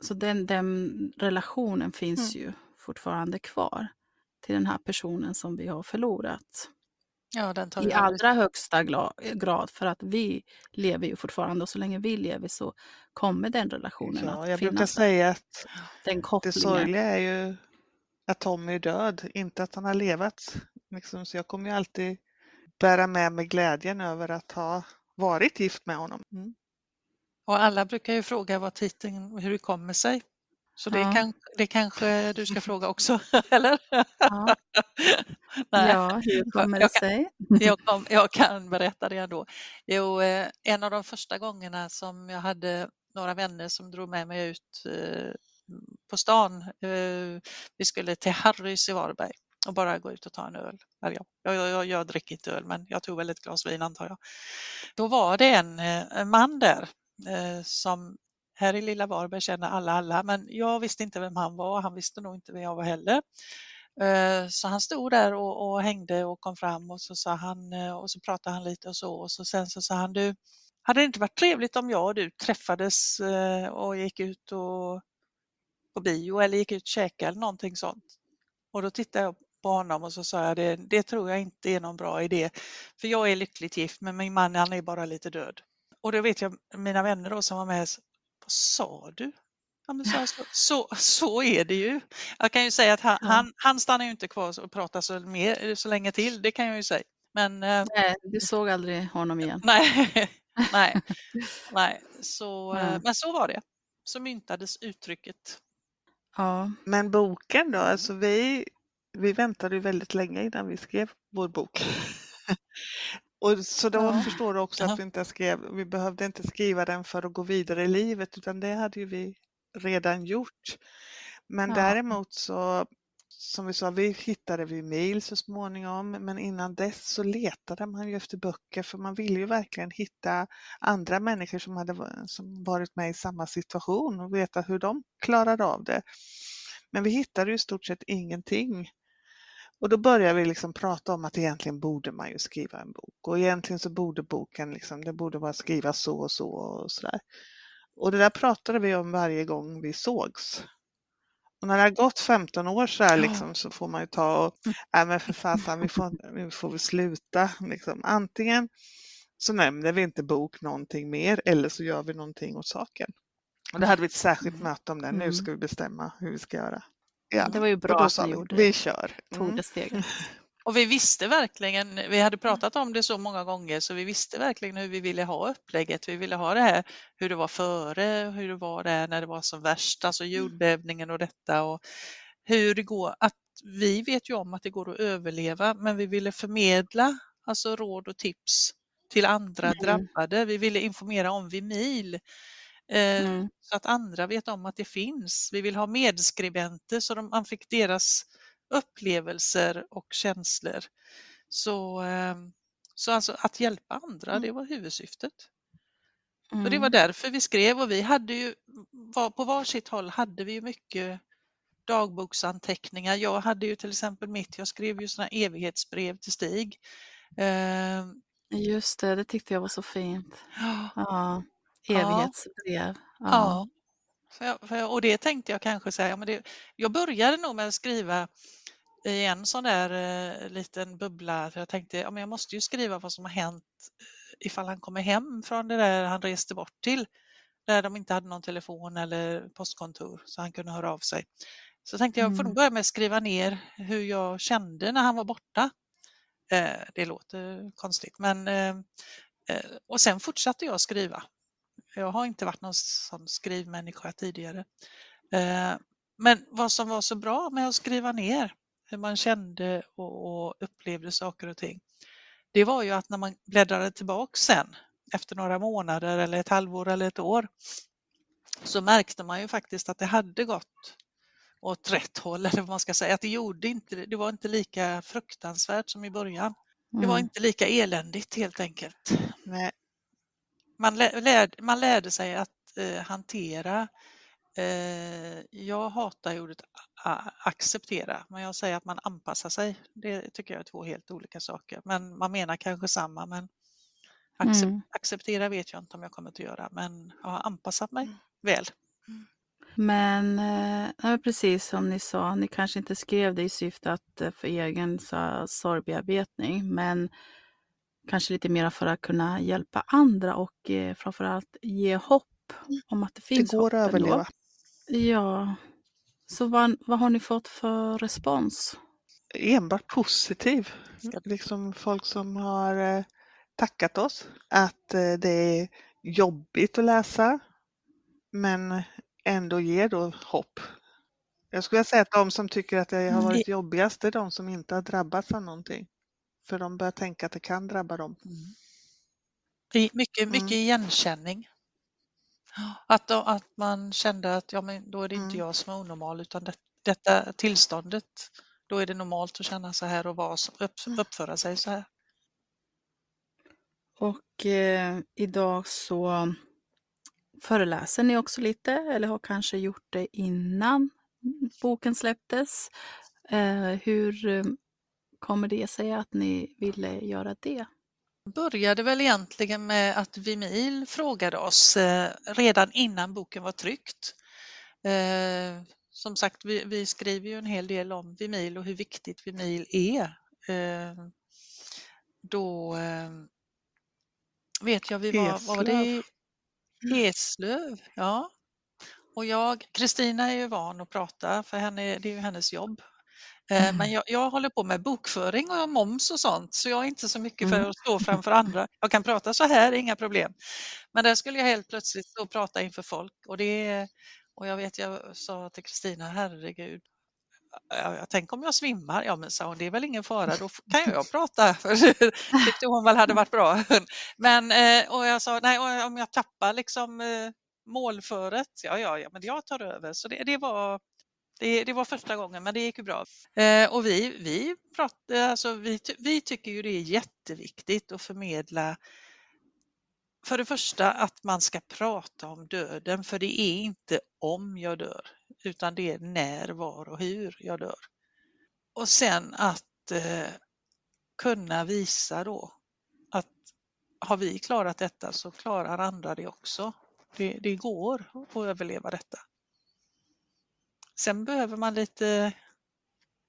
så den, den relationen finns mm. ju fortfarande kvar till den här personen som vi har förlorat. Ja, I allra högsta grad, för att vi lever ju fortfarande och så länge vi lever så kommer den relationen ja, att jag finnas. Jag brukar säga att den det sorgliga är ju att Tommy är död, inte att han har levat Liksom, så jag kommer ju alltid bära med mig glädjen över att ha varit gift med honom. Mm. Och alla brukar ju fråga vad titeln, hur det kommer sig. Så det, Ja. kan, det kanske du ska fråga också, (laughs) eller? Ja. (laughs) Ja, hur kommer det kan- sig? Jag, kom, jag kan berätta det ändå. Jo, eh, en av de första gångerna som jag hade några vänner som drog med mig ut eh, på stan. Eh, vi skulle till Harrys i Varberg och bara gå ut och ta en öl. Jag, jag, jag, jag dricker inte öl, men jag tog väl ett glas vin antar jag. Då var det en, man där Eh, som här i lilla Varberg känner alla alla, men jag visste inte vem han var. Han visste nog inte vem jag var heller. Eh, så han stod där och, och hängde och kom fram och så sa han eh, och så pratade han lite och så och så sen så sa han du, hade det inte varit trevligt om jag och du träffades och gick ut och på bio eller gick ut och käkade eller någonting sånt? Och då tittade jag på honom och så sa jag det, det tror jag inte är någon bra idé. För jag är lyckligt gift men min man han är bara lite död. Och då vet jag mina vänner då som var med, vad sa du? Ja, men så, så, så, är det ju. Jag kan ju säga att han, Ja. han, han stannar ju inte kvar och pratar så, mer, så länge till, det kan jag ju säga. Men eh, Nej, du såg aldrig honom igen. nej, (laughs) nej, (laughs) nej. Så, eh, Nej. men så var det. Så myntades uttrycket. Ja, Men boken då, alltså vi, vi väntade ju väldigt länge innan vi skrev vår bok. (laughs) Och så då Ja. förstår du också Ja. att vi inte skrev, vi behövde inte skriva den för att gå vidare i livet utan det hade ju vi redan gjort. Men Ja. däremot så, som vi sa, vi hittade vi mejl så småningom men innan dess så letade man ju efter böcker för man ville ju verkligen hitta andra människor som hade som varit med i samma situation och veta hur de klarade av det. Men vi hittade ju i stort sett ingenting. Och då började vi liksom prata om att egentligen borde man ju skriva en bok och egentligen så borde boken liksom, det borde vara skriva så och så och sådär. Och det där pratade vi om varje gång vi sågs. Och när det har gått 15 år så här liksom så får man ju ta och, nej men för fasen vi får, vi får väl sluta liksom. Antingen så nämner vi inte bok någonting mer eller så gör vi någonting åt saken. Och då hade vi ett särskilt möte om det. Nu Mm. ska vi bestämma hur vi ska göra. Ja, det var ju bra att ni vi, gjorde vi det. kör. Tog Mm. det steget. (laughs) Och vi visste verkligen, vi hade pratat om det så många gånger så vi visste verkligen hur vi ville ha upplägget. Vi ville ha det här hur det var före, hur det var där när det var som värst, alltså jordbävningen och detta och hur det går. Att vi vet ju om att det går att överleva men vi ville förmedla alltså råd och tips till andra Mm. drabbade. Vi ville informera om Vimil Mm. så att andra vet om att det finns. Vi vill ha medskribenter så de, man fick deras upplevelser och känslor. Så, eh, så alltså att hjälpa andra, det var huvudsyftet. Mm. Och det var därför vi skrev och vi hade ju, var- på varsitt håll hade vi ju mycket dagboksanteckningar. Jag hade ju till exempel mitt, jag skrev ju sådana evighetsbrev till Stig. Eh, Just det, det tyckte jag var så fint. Ja. Evighetsbrev. Ja. Ja. Jag, jag, och det tänkte jag kanske säga, ja, men det, jag började nog med att skriva i en sån där eh, liten bubbla. För jag tänkte, ja, men jag måste ju skriva vad som har hänt eh, ifall han kommer hem från det där han reste bort till. Där de inte hade någon telefon eller postkontor så han kunde höra av sig. Så tänkte jag, får nog Mm. börja med att skriva ner hur jag kände när han var borta. Eh, det låter konstigt men eh, och sen fortsatte jag skriva. Jag har inte varit någon sån skrivmänniska tidigare. Eh, Men vad som var så bra med att skriva ner hur man kände och, upplevde saker och ting, det var ju att när man bläddrade tillbaks sen efter några månader eller ett halvår eller ett år så märkte man ju faktiskt att det hade gått åt rätt håll eller vad man ska säga. Att det, gjorde inte, det var inte lika fruktansvärt som i början. Det var Mm. inte lika eländigt helt enkelt. Nej, Man, lä, lärde, man lärde sig att eh, hantera, eh, jag hatar ordet acceptera, men jag säger att man anpassar sig. Det tycker jag är två helt olika saker, men man menar kanske samma. Men accept, Mm. acceptera vet jag inte om jag kommer att göra, men jag har anpassat mig väl. Men eh, precis som ni sa, ni kanske inte skrev det i syfte att eh, för egen sorgbearbetning, men kanske lite mer för att kunna hjälpa andra och eh, framförallt ge hopp om att det det finns går hopp att överleva. Ja. Så vad, vad har ni fått för respons? enbart positiv. Liksom folk som har eh, tackat oss att eh, det är jobbigt att läsa men ändå ger då hopp. Jag skulle säga att de som tycker att det har Mm. varit jobbigast är de som inte har drabbats av någonting. För de börjar tänka att det kan drabba dem. I- Mycket, mycket Mm. igenkänning. Att, då, att man kände att ja, men då är det inte Mm. jag som är onormal utan det, detta tillståndet, då är det normalt att känna så här och vara, upp, Mm. uppföra sig så här. Och eh, idag så föreläser ni också lite eller har kanske gjort det innan boken släpptes. Eh, hur kommer det sig att ni ville göra det? började väl egentligen med att Vimil frågade oss eh, redan innan boken var tryckt. Eh, som sagt, vi, vi skriver ju en hel del om Vimil och hur viktigt Vimil är. Eh, då vet jag, vi var, vad var det? i Eslöv, ja. Och jag, Kristina är ju van att prata för henne, det är ju hennes jobb. Eh, Mm. Men jag, jag håller på med bokföring och moms och sånt så jag är inte så mycket för Mm. att stå framför andra. Jag kan prata så här, inga problem. Men där skulle jag helt plötsligt stå och prata inför folk och det och jag vet jag sa till Kristina, herregud, jag, tänker om jag svimmar? Ja men sa hon, det är väl ingen fara, då kan jag prata. (laughs) För det tyckte hon väl hade varit bra. Men, eh, och jag sa, nej om jag tappar liksom eh, målföret, ja ja, ja men jag tar över. Så det, det var det, det var första gången, men det gick ju bra. Eh, och vi, vi, prat, alltså, vi, vi tycker ju det är jätteviktigt att förmedla för det första att man ska prata om döden, för det är inte om jag dör, utan det är när, var och hur jag dör. Och sen att eh, kunna visa då att har vi klarat detta så klarar andra det också. Det, det går att överleva detta. Sen behöver man lite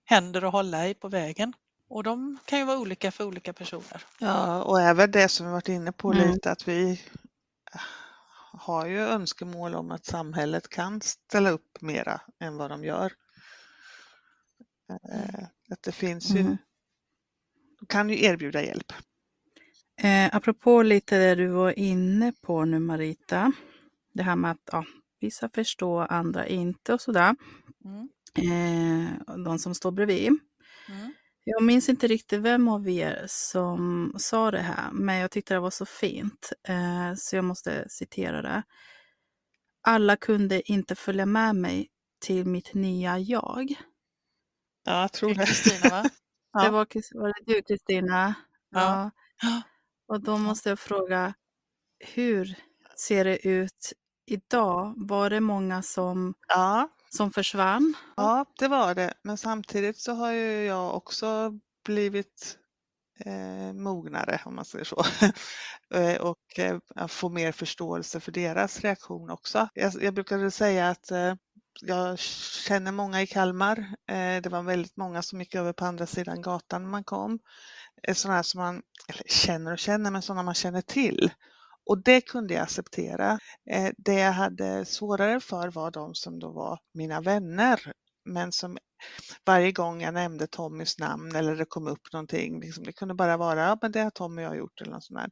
händer att hålla i på vägen och de kan ju vara olika för olika personer. Ja, och även det som vi varit inne på Mm. lite att vi har ju önskemål om att samhället kan ställa upp mera än vad de gör. Eh, Att det finns ju, Mm. de kan ju erbjuda hjälp. Eh, apropå lite det du var inne på nu Marita, det här med att ja, vissa förstår, andra inte och sådär. Mm. Eh, de som står bredvid. Mm. Jag minns inte riktigt vem av er som sa det här, men jag tyckte det var så fint, eh, så jag måste citera det. Alla kunde inte följa med mig till mitt nya jag. Ja, jag tror det. Kristina va? (laughs) Ja. Det var, var det du Kristina? Ja. Ja. Och då måste jag fråga, hur ser det ut idag? Var det många som, Ja, som försvann? ja, det var det. Men samtidigt så har ju jag också blivit eh, mognare om man säger så. (laughs) Eh, och eh, får mer förståelse för deras reaktion också. Jag, jag brukade säga att eh, jag känner många i Kalmar. Eh, det var väldigt många som gick över på andra sidan gatan när man kom. Eh, sådana som man känner och känner, men sådana man känner till. Och det kunde jag acceptera. Eh, det jag hade svårare för var de som då var mina vänner, men som varje gång jag nämnde Tommys namn eller det kom upp någonting, liksom, det kunde bara vara, ja men det har Tommy och jag gjort eller något sånt där.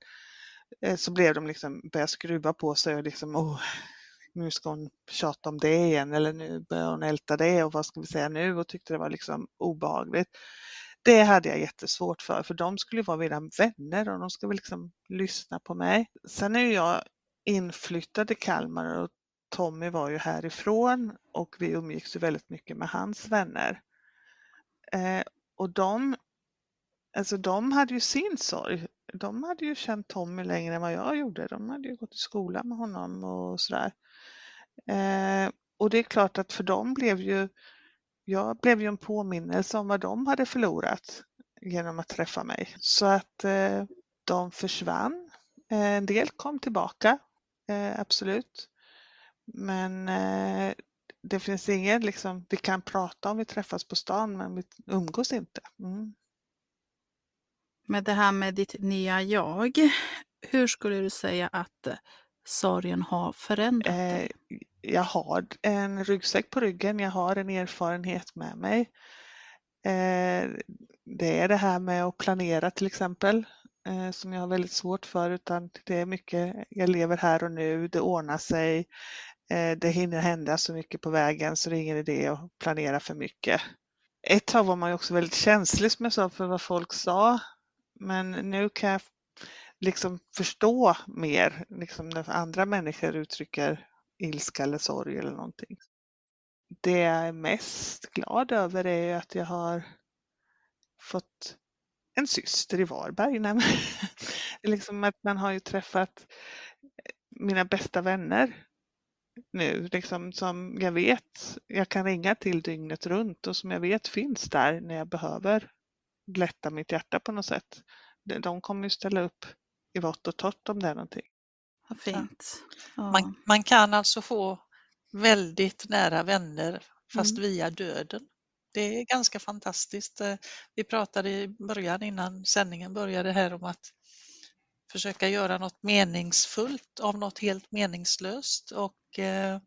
Eh, så blev de liksom, började skruva på sig och liksom, oh, nu ska hon tjata om det igen eller nu börjar hon älta det och vad ska vi säga nu och tyckte det var liksom obehagligt. Det hade jag jättesvårt för, för de skulle vara mina vänner och de skulle liksom lyssna på mig. Sen är ju jag inflyttad i Kalmar och Tommy var ju härifrån och vi umgicks ju väldigt mycket med hans vänner. Eh, och de, alltså de hade ju sin sorg. De hade ju känt Tommy längre än vad jag gjorde. De hade ju gått i skolan med honom och sådär. Eh, och det är klart att för dem blev ju, jag blev ju en påminnelse om vad de hade förlorat genom att träffa mig. Så att eh, de försvann. Eh, en del kom tillbaka, eh, absolut. Men eh, det finns ingen, liksom, vi kan prata om vi träffas på stan men vi umgås inte. Mm. Med det här med ditt nya jag, hur skulle du säga att eh, sorgen har förändrat dig? Jag har en ryggsäck på ryggen, jag har en erfarenhet med mig. Eh, det är det här med att planera till exempel eh, som jag har väldigt svårt för utan det är mycket, jag lever här och nu, det ordnar sig, eh, det hinner hända så mycket på vägen så det är ingen idé att planera för mycket. Ett tag var man ju också väldigt känslig som jag sa för vad folk sa men nu kan jag liksom förstå mer liksom när andra människor uttrycker ilska eller sorg eller någonting. Det jag är mest glad över är att jag har fått en syster i Varberg. Nej, (laughs) liksom att man har ju träffat mina bästa vänner nu, liksom som jag vet jag kan ringa till dygnet runt och som jag vet finns där när jag behöver lätta mitt hjärta på något sätt. De kommer ju ställa upp i vått och torrt om det är någonting. Vad fint. Ja. Man, man, kan alltså få väldigt nära vänner fast mm. via döden. Det är ganska fantastiskt. Eh, vi pratade i början innan sändningen började här om att försöka göra något meningsfullt av något helt meningslöst och eh,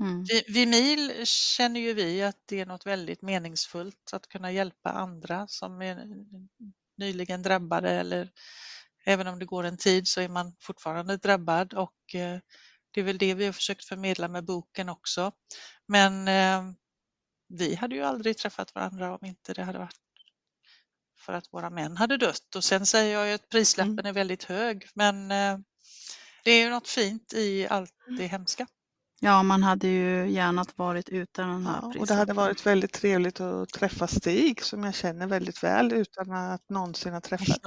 mm. vid mil känner ju vi att det är något väldigt meningsfullt att kunna hjälpa andra som är nyligen drabbade eller även om det går en tid så är man fortfarande drabbad och eh, det är väl det vi har försökt förmedla med boken också. Men eh, vi hade ju aldrig träffat varandra om inte det hade varit för att våra män hade dött. Och sen säger jag ju att prislappen mm. är väldigt hög, men eh, det är ju något fint i allt det hemska. Ja, man hade ju gärna varit utan den här ja, Och det hade varit väldigt trevligt att träffa Stig som jag känner väldigt väl utan att någonsin ha träffat.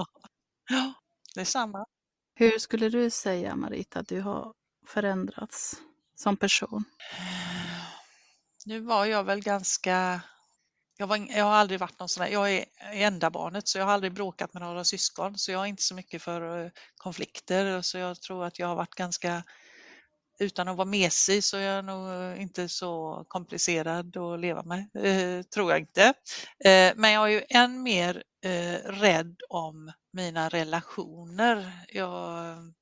Ja, det är samma. Hur skulle du säga Marita att du har förändrats som person? Nu var jag väl ganska jag, var, jag, har aldrig varit någon sån där, jag är enda barnet så jag har aldrig bråkat med några syskon så jag är inte så mycket för eh, konflikter så jag tror att jag har varit ganska utan att vara mesig så är jag nog inte så komplicerad att leva med, eh, tror jag inte. Eh, men jag är ju än mer eh, rädd om mina relationer. Jag,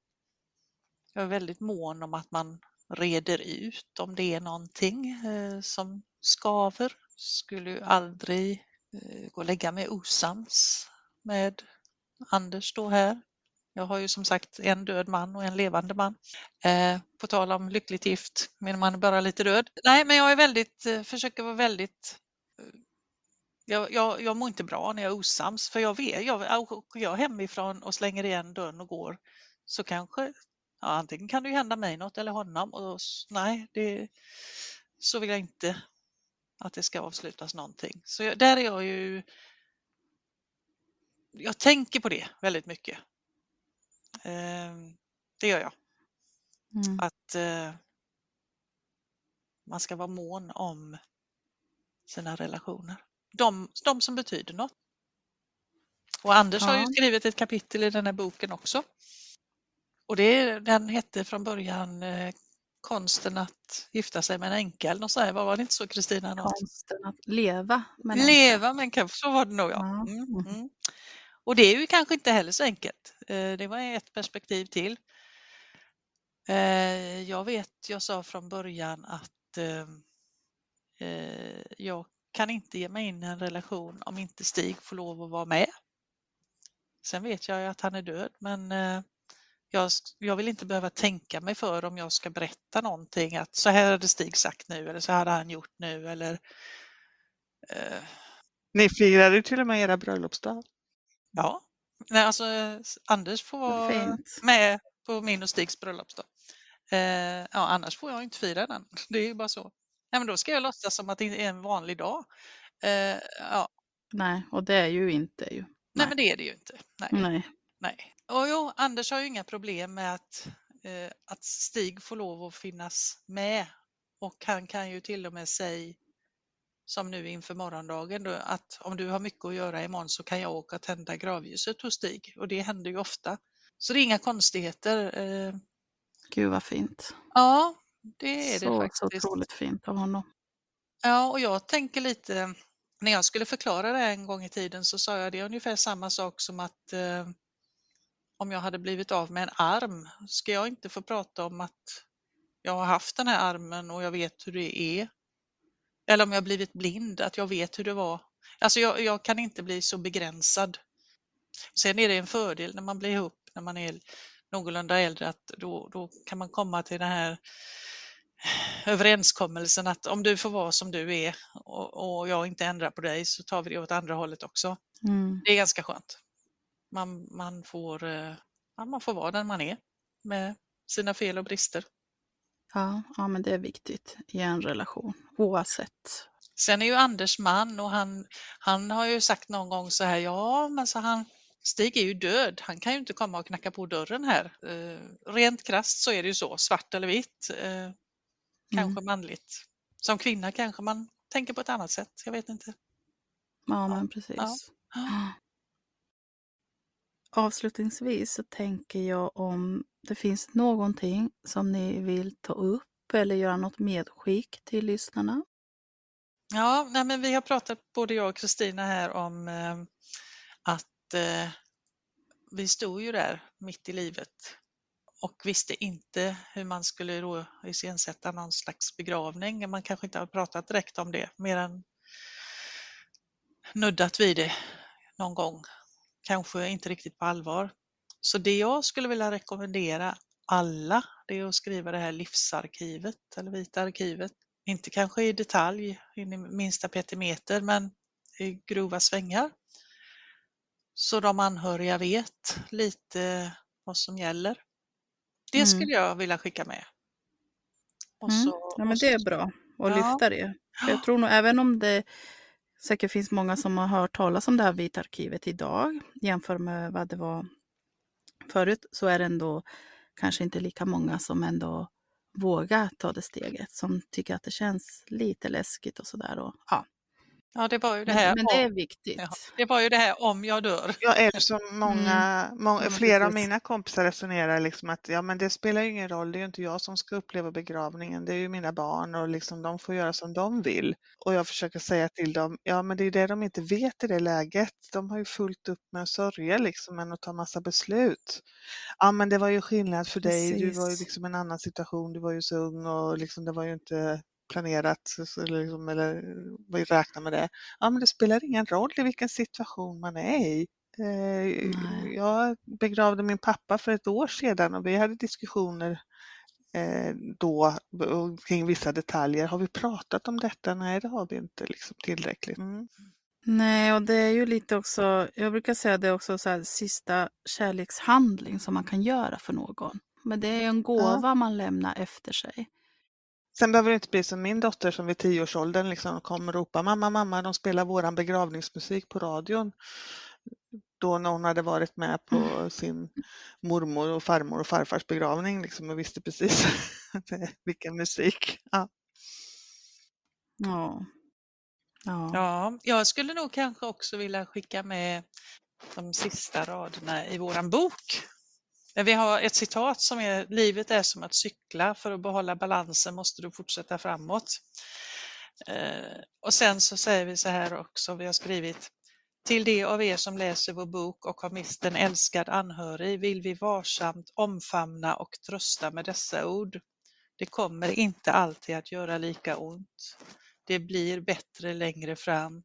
jag, är väldigt mån om att man reder ut om det är någonting eh, som skaver. Skulle ju aldrig eh, gå och lägga mig osams med Anders då här. Jag har ju som sagt en död man och en levande man. Eh, på tal om lyckligt gift, min man är bara lite död. Nej, men jag är väldigt, eh, försöker vara väldigt eh, jag, jag, jag mår inte bra när jag är osams för jag vet, jag, åker jag hemifrån och slänger igen dörren och går så kanske, ja, antingen kan det hända mig något eller honom och nej, det, så vill jag inte att det ska avslutas någonting. Så jag, där är jag ju, jag tänker på det väldigt mycket. Ehm, det gör jag. Mm. Att eh, man ska vara mån om sina relationer. De, de som betyder något. Och Anders ja. har ju skrivit ett kapitel i den här boken också. Och det, den hette från början eh, Konsten att gifta sig med en änka eller något sånt. Var det inte så Kristina? Konsten att leva med en Leva med en änka, så var det nog ja. Mm, mm. Och det är ju kanske inte heller så enkelt. Eh, det var ett perspektiv till. Eh, jag vet, jag sa från början att jag kan inte ge mig in i en relation om inte Stig får lov att vara med. Sen vet jag ju att han är död men jag, jag, vill inte behöva tänka mig för om jag ska berätta någonting att så här hade Stig sagt nu eller så hade han gjort nu eller eh... Ni firade till och med era bröllopsdag. Ja, Nej, alltså Anders får vara med på min och Stigs bröllopsdag. Eh, ja, annars får jag inte fira den. Det är ju bara så. Nej, men då ska jag låtsas som att det är en vanlig dag. Eh, ja. Nej, och det är ju inte ju. Nej. Nej, men det är det ju inte. Nej. Nej. Nej. Och jo, Anders har ju inga problem med att, eh, att Stig får lov att finnas med och han kan ju till och med säga som nu inför morgondagen då, att om du har mycket att göra imorgon så kan jag åka och tända gravljuset hos Stig och det händer ju ofta. Så det är inga konstigheter. Eh. Gud vad fint. Ja, det är så, det faktiskt. Så otroligt fint av honom. Ja, och jag tänker lite, när jag skulle förklara det en gång i tiden så sa jag det är ungefär samma sak som att eh, om jag hade blivit av med en arm, ska jag inte få prata om att jag har haft den här armen och jag vet hur det är eller om jag blivit blind, att jag vet hur det var Alltså jag, jag kan inte bli så begränsad. Sen är det en fördel när man blir ihop, när man är någorlunda äldre, att då, då kan man komma till den här överenskommelsen att om du får vara som du är och, och jag inte ändrar på dig så tar vi det åt andra hållet också. Mm. Det är ganska skönt. Man, man, får, eh, ja, man får vara den man är med sina fel och brister. Ja, ja, men det är viktigt i en relation oavsett. Sen är ju Anders man och han, han har ju sagt någon gång så här, ja men så han, Stig är ju död, han kan ju inte komma och knacka på dörren här. Eh, rent krasst så är det ju så, svart eller vitt. Eh, kanske Mm. manligt. Som kvinna kanske man tänker på ett annat sätt, jag vet inte. Ja, men precis. Ja. (gasps) Avslutningsvis så tänker jag om det finns någonting som ni vill ta upp eller göra något medskick till lyssnarna. Ja, nej, men vi har pratat både jag och Kristina här om eh, att eh, vi stod ju där mitt i livet och visste inte hur man skulle då iscensätta någon slags begravning. Man kanske inte har pratat direkt om det, mer än nuddat vid det någon gång. Kanske inte riktigt på allvar. Så det jag skulle vilja rekommendera alla, det är att skriva det här livsarkivet eller vita arkivet. Inte kanske i detalj, in i minsta petimeter, men i grova svängar. Så de anhöriga vet lite vad som gäller. Det Mm. skulle jag vilja skicka med. Och Mm. så- Ja, men det är bra att Ja. lyfta det. För jag (gasps) tror nog även om det säkert finns många som har hört talas om det här vita arkivet idag jämfört med vad det var förut så är det ändå kanske inte lika många som ändå vågar ta det steget som tycker att det känns lite läskigt och sådär. Ja. Ja, det var ju det här Men, men det är viktigt. ja, det var ju det här om jag dör. Ja, eller som många, många Mm. Men flera av precis. mina kompisar resonerar liksom att ja, men det spelar ju ingen roll, det är ju inte jag som ska uppleva begravningen, det är ju mina barn och liksom de får göra som de vill. Och jag försöker säga till dem, ja men det är det de inte vet i det läget. De har ju fullt upp med att sörja liksom än att ta massa beslut. Ja men det var ju skillnad för dig, du var ju Precis. liksom en annan situation, du var ju så ung och liksom det var ju inte planerat liksom, eller vi räknar med det. Ja, men det spelar ingen roll i vilken situation man är i. Eh. Jag begravde min pappa för ett år sedan och vi hade diskussioner eh, då kring vissa detaljer. Har vi pratat om detta? Nej, det har vi inte liksom, tillräckligt. Mm. Nej, och det är ju lite också, jag brukar säga det är också så här, sista kärlekshandling som man kan göra för någon. Men det är en gåva man lämnar efter sig. Sen behöver det inte bli som min dotter som vid tioårsåldern liksom kommer och ropar mamma, mamma, de spelar våran begravningsmusik på radion. Då när hon hade varit med på sin mormor och farmor och farfars begravning liksom och visste precis (laughs) vilken musik. Ja. Ja. Ja. Ja, jag skulle nog kanske också vilja skicka med de sista raderna i våran bok. Vi har ett citat som är Livet är som att cykla, för att behålla balansen måste du fortsätta framåt. Eh, och sen så säger vi så här också, vi har skrivit Till de av er som läser vår bok och har mist en älskad anhörig vill vi varsamt omfamna och trösta med dessa ord. Det kommer inte alltid att göra lika ont. Det blir bättre längre fram.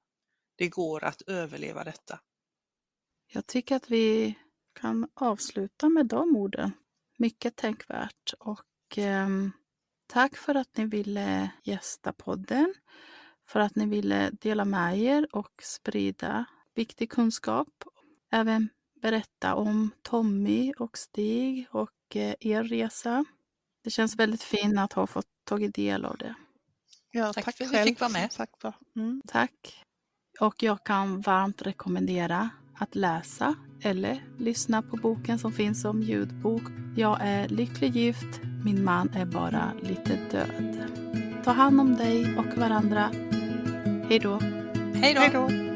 Det går att överleva detta. Jag tycker att vi kan avsluta med de orden. Mycket tänkvärt och ehm, tack för att ni ville gästa podden, för att ni ville dela med er och sprida viktig kunskap. Även berätta om Tommy och Stig och eh, er resa. Det känns väldigt fint att ha fått tagit del av det. Ja, Tack tack, för att själv. fick vara med. var. mm. Tack. Och jag kan varmt rekommendera att läsa eller lyssna på boken som finns som ljudbok. Jag är lycklig gift, min man är bara lite död. Ta hand om dig och varandra. Hej då. Hej då!